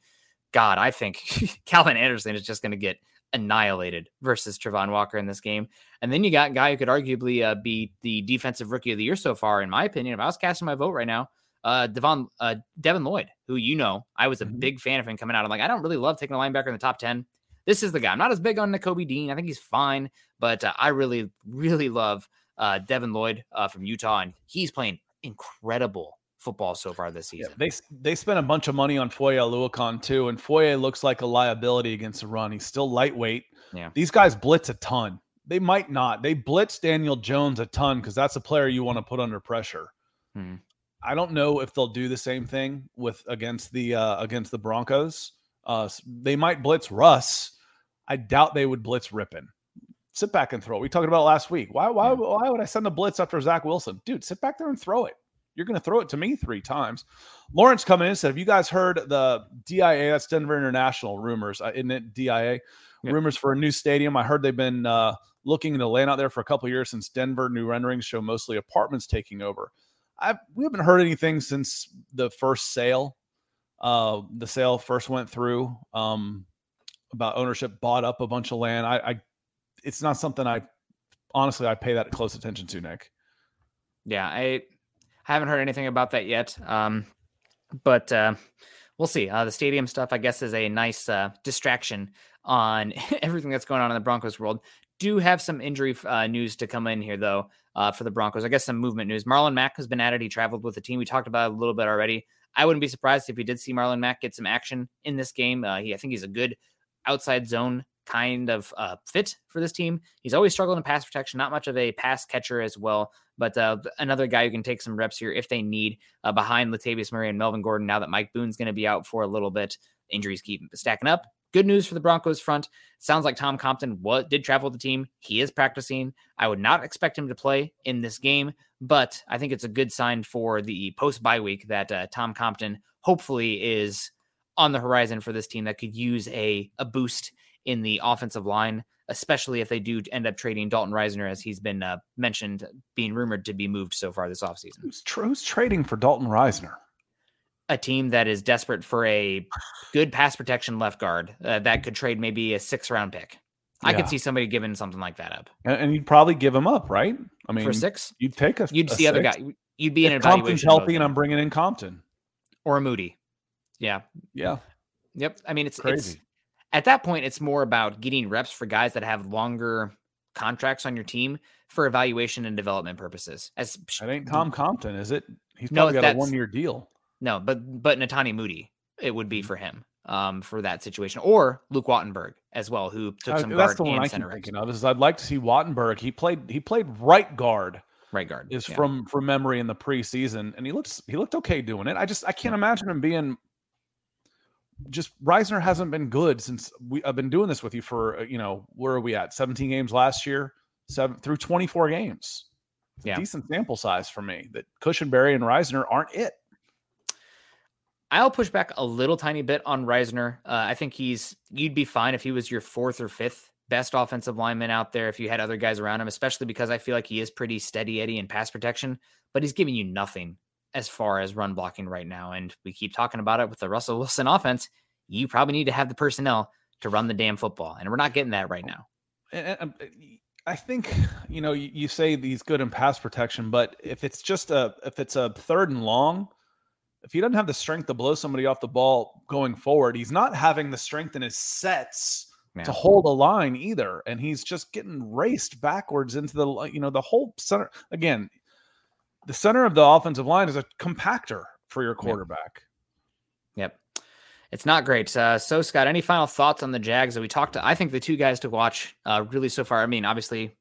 God, I think Calvin Anderson is just going to get annihilated versus Travon Walker in this game. And then you got a guy who could arguably uh, be the defensive rookie of the year so far, in my opinion. If I was casting my vote right now, uh, Devon, uh, Devin Lloyd, who you know, I was a mm-hmm. big fan of him coming out. I'm like, I don't really love taking a linebacker in the top 10. This is the guy. I'm not as big on Nakobe Dean. I think he's fine, but uh, I really, really love uh, Devin Lloyd uh, from Utah, and he's playing incredible football so far this season. Yeah, they they spent a bunch of money on Foye Oluokun too, and Foye looks like a liability against the run. He's still lightweight. Yeah, these guys blitz a ton. They might not. They blitz Daniel Jones a ton because that's a player you want to put under pressure. Hmm. I don't know if they'll do the same thing with against the uh, against the Broncos. Uh, they might blitz Russ. I doubt they would blitz Rypien. Sit back and throw. We talked about last week. Why why why would I send a blitz after Zach Wilson, dude? Sit back there and throw it. You're going to throw it to me three times. Lawrence coming in said, Have you guys heard the DIA? That's Denver International rumors, uh, isn't it? DIA yeah. rumors for a new stadium. I heard they've been uh, looking to land out there for a couple years since Denver. New renderings show mostly apartments taking over. I we haven't heard anything since the first sale. Uh, the sale first went through um, about ownership bought up a bunch of land. I, I it's not something I honestly I pay that close attention to, Nick. Yeah, I haven't heard anything about that yet. Um, but uh, we'll see. Uh, the stadium stuff, I guess, is a nice uh, distraction on everything that's going on in the Broncos world. Do have some injury uh, news to come in here, though, uh, for the Broncos. I guess some movement news. Marlon Mack has been added. He traveled with the team. We talked about a little bit already. I wouldn't be surprised if we did see Marlon Mack get some action in this game. Uh, he, I think he's a good outside zone kind of uh, fit for this team. He's always struggled in pass protection, not much of a pass catcher as well, but uh, another guy who can take some reps here if they need uh, behind Latavius Murray and Melvin Gordon. Now that Mike Boone's going to be out for a little bit, injuries keep stacking up. Good news for the Broncos front. Sounds like Tom Compton what did travel the team. He is practicing. I would not expect him to play in this game, but I think it's a good sign for the post bye week that uh, Tom Compton hopefully is on the horizon for this team that could use a a boost in the offensive line, especially if they do end up trading Dalton Risner, as he's been uh, mentioned, being rumored to be moved so far this offseason. Who's, tr- who's trading for Dalton Risner? A team that is desperate for a good pass protection left guard uh, that could trade maybe a six round pick. I could see somebody giving something like that up, and, and, you'd probably give him up, right? I mean, for six, you'd take a. You'd a see six. other guy. You'd be in if an Compton's healthy, and I'm bringing in Compton. or a Muti. Yeah. Yeah, Yep. I mean, it's crazy. It's, at that point, it's more about getting reps for guys that have longer contracts on your team for evaluation and development purposes. As That ain't Tom Compton, is it? He's No, probably got a one year deal. No, but but Netane Muti, it would be for him um, for that situation, or Luke Wattenberg as well, who took Uh, some that's guard the one and I center thinking of. Is I'd like to see Wattenberg. He played. He played right guard. right guard Is yeah. from from memory in the preseason, and he looks he looked okay doing it. I just I can't imagine him being. Just Risner hasn't been good since we. I've been doing this with you for uh, you know where are we at? Seventeen games last year, seven through twenty four games. It's a Yeah. decent sample size for me. That Cushenberry and Risner aren't it. I'll push back a little tiny bit on Risner. Uh, I think he's you'd be fine if he was your fourth or fifth best offensive lineman out there if you had other guys around him, especially because I feel like he is pretty steady Eddie in pass protection, but he's giving you nothing as far as run blocking right now. And we keep talking about it with the Russell Wilson offense. You probably need to have the personnel to run the damn football, and we're not getting that right now. I think you know you, you say he's good in pass protection, but if it's just a if it's a third and long, if he doesn't have the strength to blow somebody off the ball going forward, he's not having the strength in his sets Yeah. to hold a line either, and he's just getting raced backwards into the you know the whole center again. The center of the offensive line is a compactor for your quarterback. Yep. It's not great. Uh, so, Scott, any final thoughts on the Jags that we talked to? I think the two guys to watch uh, really so far. I mean, obviously,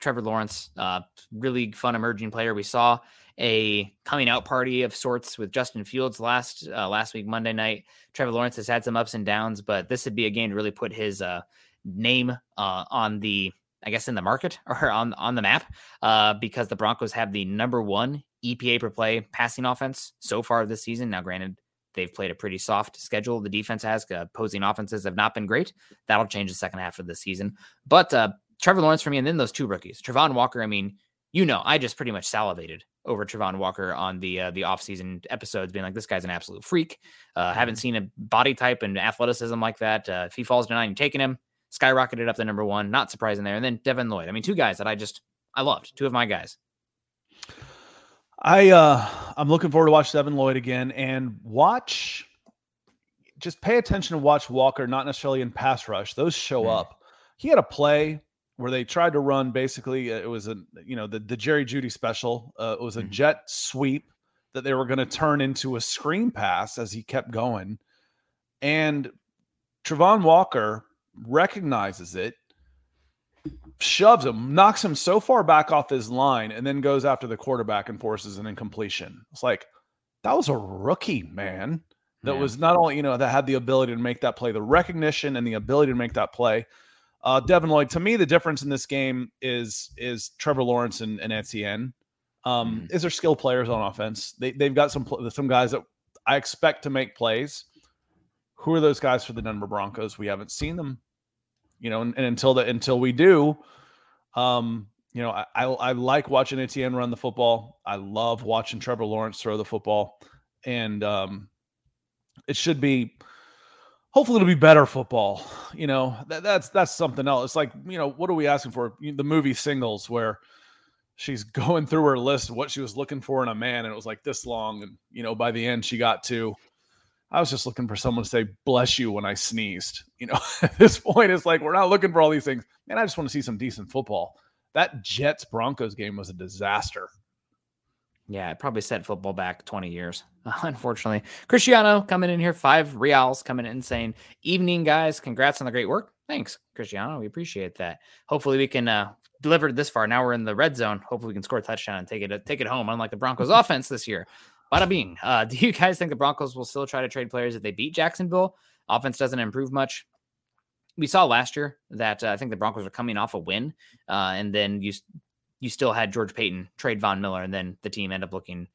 Trevor Lawrence, uh, really fun emerging player. We saw a coming out party of sorts with Justin Fields last uh, last week Monday night. Trevor Lawrence has had some ups and downs, but this would be a game to really put his uh, name uh, on the, I guess, in the market or on on the map uh, because the Broncos have the number one EPA per play passing offense so far this season. Now, granted, they've played a pretty soft schedule. The defense has uh, opposing offenses have not been great. That'll change the second half of the season. But uh, Trevor Lawrence for me, and then those two rookies, Travon Walker. I mean, you know, I just pretty much salivated over Travon Walker on the uh, the offseason episodes, being like, this guy's an absolute freak. Uh, haven't seen a body type and athleticism like that. Uh, if he falls to nine, you're taking him. Skyrocketed up to number one. Not surprising there. And then Devin Lloyd. I mean, two guys that I just I loved. Two of my guys. I uh I'm looking forward to watch Devin Lloyd again and watch just pay attention to watch Walker, not necessarily in pass rush. Those show Mm. up. He had a play where they tried to run basically uh, it was a you know the the Jerry Jeudy special. Uh, it was a Mhm. jet sweep that they were going to turn into a screen pass as he kept going. And Travon Walker recognizes it, shoves him, knocks him so far back off his line, and then goes after the quarterback and forces an incompletion. It's like that was a rookie, man. That Yeah. was not only, you know, that had the ability to make that play, the recognition and the ability to make that play. Uh, Devin Lloyd, to me, the difference in this game is is Trevor Lawrence and, and Etienne. Um, Mhm. Is there skill players on offense? They, they've got some some guys that I expect to make plays. Who are those guys for the Denver Broncos? We haven't seen them, you know, and, and until the until we do, um, you know, I, I I like watching Etienne run the football. I love watching Trevor Lawrence throw the football, and um, it should be hopefully it'll be better football. You know, that, that's that's something else. It's like you know, what are we asking for? The movie Singles, where she's going through her list of what she was looking for in a man, and it was like this long, and you know, by the end she got to. I was just looking for someone to say "bless you" when I sneezed. You know, at this point, it's like we're not looking for all these things. Man, I just want to see some decent football. That Jets Broncos game was a disaster. Yeah, it probably set football back 20 years, unfortunately. Cristiano coming in here, five reals coming in saying, Evening, guys. Congrats on the great work. Thanks, Cristiano. We appreciate that. Hopefully, we can uh, deliver it this far. Now we're in the red zone. Hopefully, we can score a touchdown and take it take it home, unlike the Broncos offense this year. Bada bing. Uh, do you guys think the Broncos will still try to trade players if they beat Jacksonville? Offense doesn't improve much. We saw last year that uh, I think the Broncos were coming off a win, uh, and then you you still had George Paton trade Von Miller, and then the team ended up looking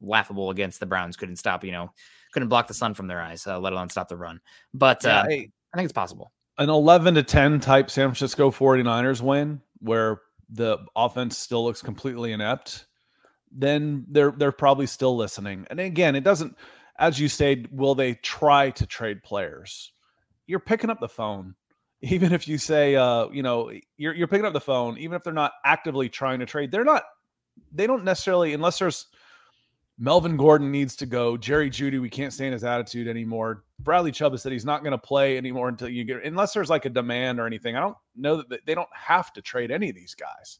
laughable against the Browns. Couldn't stop, you know, couldn't block the sun from their eyes, uh, let alone stop the run. But uh, hey, I think it's possible. an 11 to 10 type San Francisco 49ers win where the offense still looks completely inept, then they're they're probably still listening. And again, it doesn't as you said, will they try to trade players? You're picking up the phone. Even if you say, uh, you know, you're you're picking up the phone, even if they're not actively trying to trade, they're not. They don't necessarily, unless there's Melvin Gordon needs to go. Jerry Jeudy, we can't stand his attitude anymore. Bradley Chubb has said he's not going to play anymore until you get, unless there's like a demand or anything. I don't know that they don't have to trade any of these guys,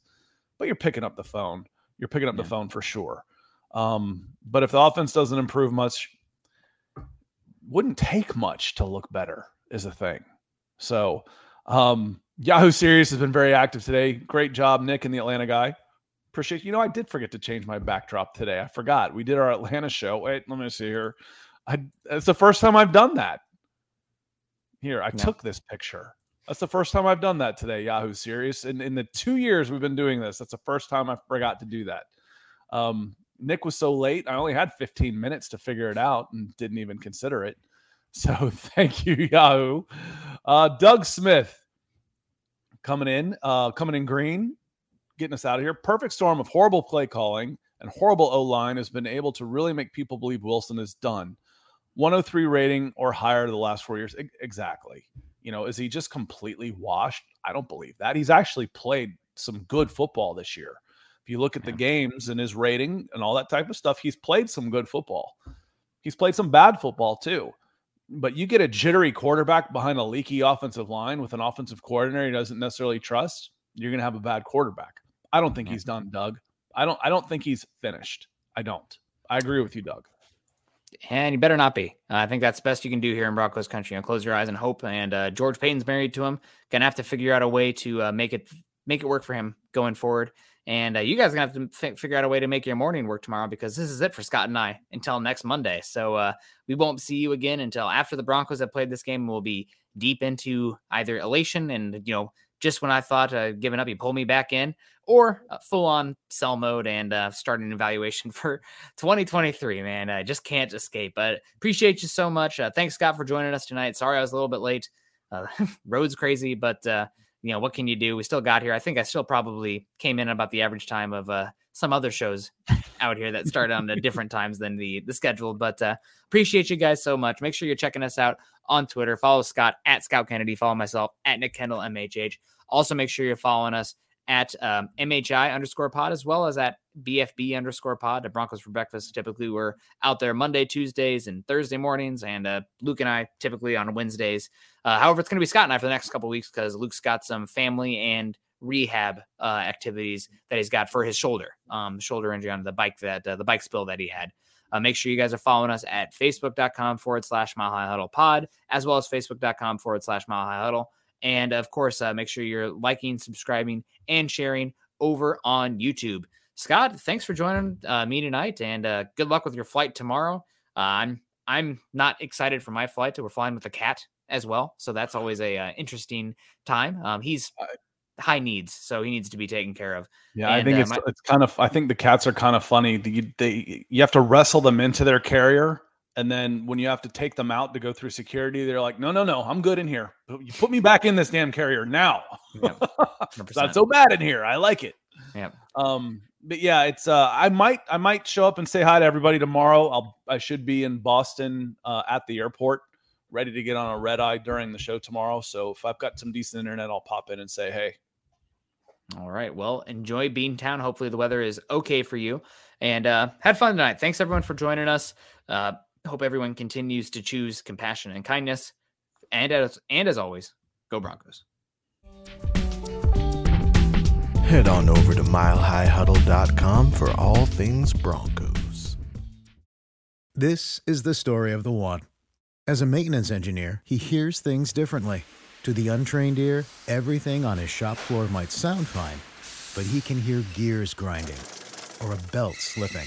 but you're picking up the phone. You're picking up yeah. the phone for sure. Um, but if the offense doesn't improve much, wouldn't take much to look better is a thing. So, um, Yahoo Serious has been very active today. Great job, Nick and the Atlanta guy. Appreciate you know I did forget to change my backdrop today. I forgot. We did our Atlanta show. Wait, let me see here. I it's the first time I've done that. Here, I took this picture. That's the first time I've done that today, Yahoo Serious. In in the two years we've been doing this, that's the first time I forgot to do that. Um, Nick was so late. I only had 15 minutes to figure it out and didn't even consider it. So thank you, Yahoo. Uh, Doug Smith coming in, uh, coming in green getting us out of here. Perfect storm of horrible play calling and horrible O line has been able to really make people believe Wilson is done. 103 rating or higher the last four years. Exactly. You know, is he just completely washed? I don't believe that. He's actually played some good football this year. If you look at the games and his rating and all that type of stuff, he's played some good football. He's played some bad football too. But you get a jittery quarterback behind a leaky offensive line with an offensive coordinator he doesn't necessarily trust, you're going to have a bad quarterback. I don't think he's done, Doug. I don't I don't think he's finished. I don't. I agree with you, Doug. And you better not be. Uh, I think that's the best you can do here in Broncos country. You know, close your eyes and hope. And uh, George Paton's married to him. Gonna have to figure out a way to uh, make it make it work for him going forward. And uh, you guys are gonna have to f- figure out a way to make your morning work tomorrow because this is it for Scott and I until next Monday. So uh, we won't see you again until after the Broncos have played this game. We'll be deep into either elation and you know just when I thought uh, giving up, he pulled me back in, or uh, full on sell mode and uh, starting an evaluation for 2023. Man, I just can't escape. But appreciate you so much. Uh, thanks, Scott, for joining us tonight. Sorry I was a little bit late. Uh, road's crazy, but uh, you know what can you do? We still got here. I think I still probably came in about the average time of uh, some other shows out here that started on different times than the the schedule. But uh, appreciate you guys so much. Make sure you're checking us out on Twitter. Follow Scott at Scout Kennedy. Follow myself at Nick Kendall MHH. Also, make sure you're following us at um, MHI underscore pod as well as at BFB underscore pod at Broncos for Breakfast. Typically, we're out there Monday, Tuesdays, and Thursday mornings, and uh, Luke and I typically on Wednesdays. Uh, however, it's going to be Scott and I for the next couple weeks because Luke's got some family and rehab uh, activities that he's got for his shoulder, um, shoulder injury on the bike that uh, the bike spill that he had. Uh, make sure you guys are following us at facebook.com forward slash mile high huddle pod, as well as facebook.com forward slash mile high huddle. And of course, uh, make sure you're liking, subscribing, and sharing over on YouTube. Scott, thanks for joining uh, me tonight, and uh, good luck with your flight tomorrow. Uh, I'm I'm not excited for my flight. We're flying with a cat as well, so that's always a uh, interesting time. Um, he's high needs, so he needs to be taken care of. Yeah, and, I think uh, it's my- it's kind of. I think the cats are kind of funny. They, they you have to wrestle them into their carrier and then when you have to take them out to go through security, they're like, no, no, no, I'm good in here. You put me back in this damn carrier now. Yeah, it's not so bad in here. I like it. Yeah. Um, but yeah, it's uh I might I might show up and say hi to everybody tomorrow. I'll I should be in Boston uh, at the airport, ready to get on a red eye during the show tomorrow. So if I've got some decent internet, I'll pop in and say hey. All right. Well, enjoy Beantown. Hopefully the weather is okay for you. And uh had fun tonight. Thanks everyone for joining us. Uh hope everyone continues to choose compassion and kindness. And as and as always, go Broncos. Head on over to milehighhuddle.com for all things Broncos. This is the story of the one. As a maintenance engineer, he hears things differently. To the untrained ear, everything on his shop floor might sound fine, but he can hear gears grinding or a belt slipping.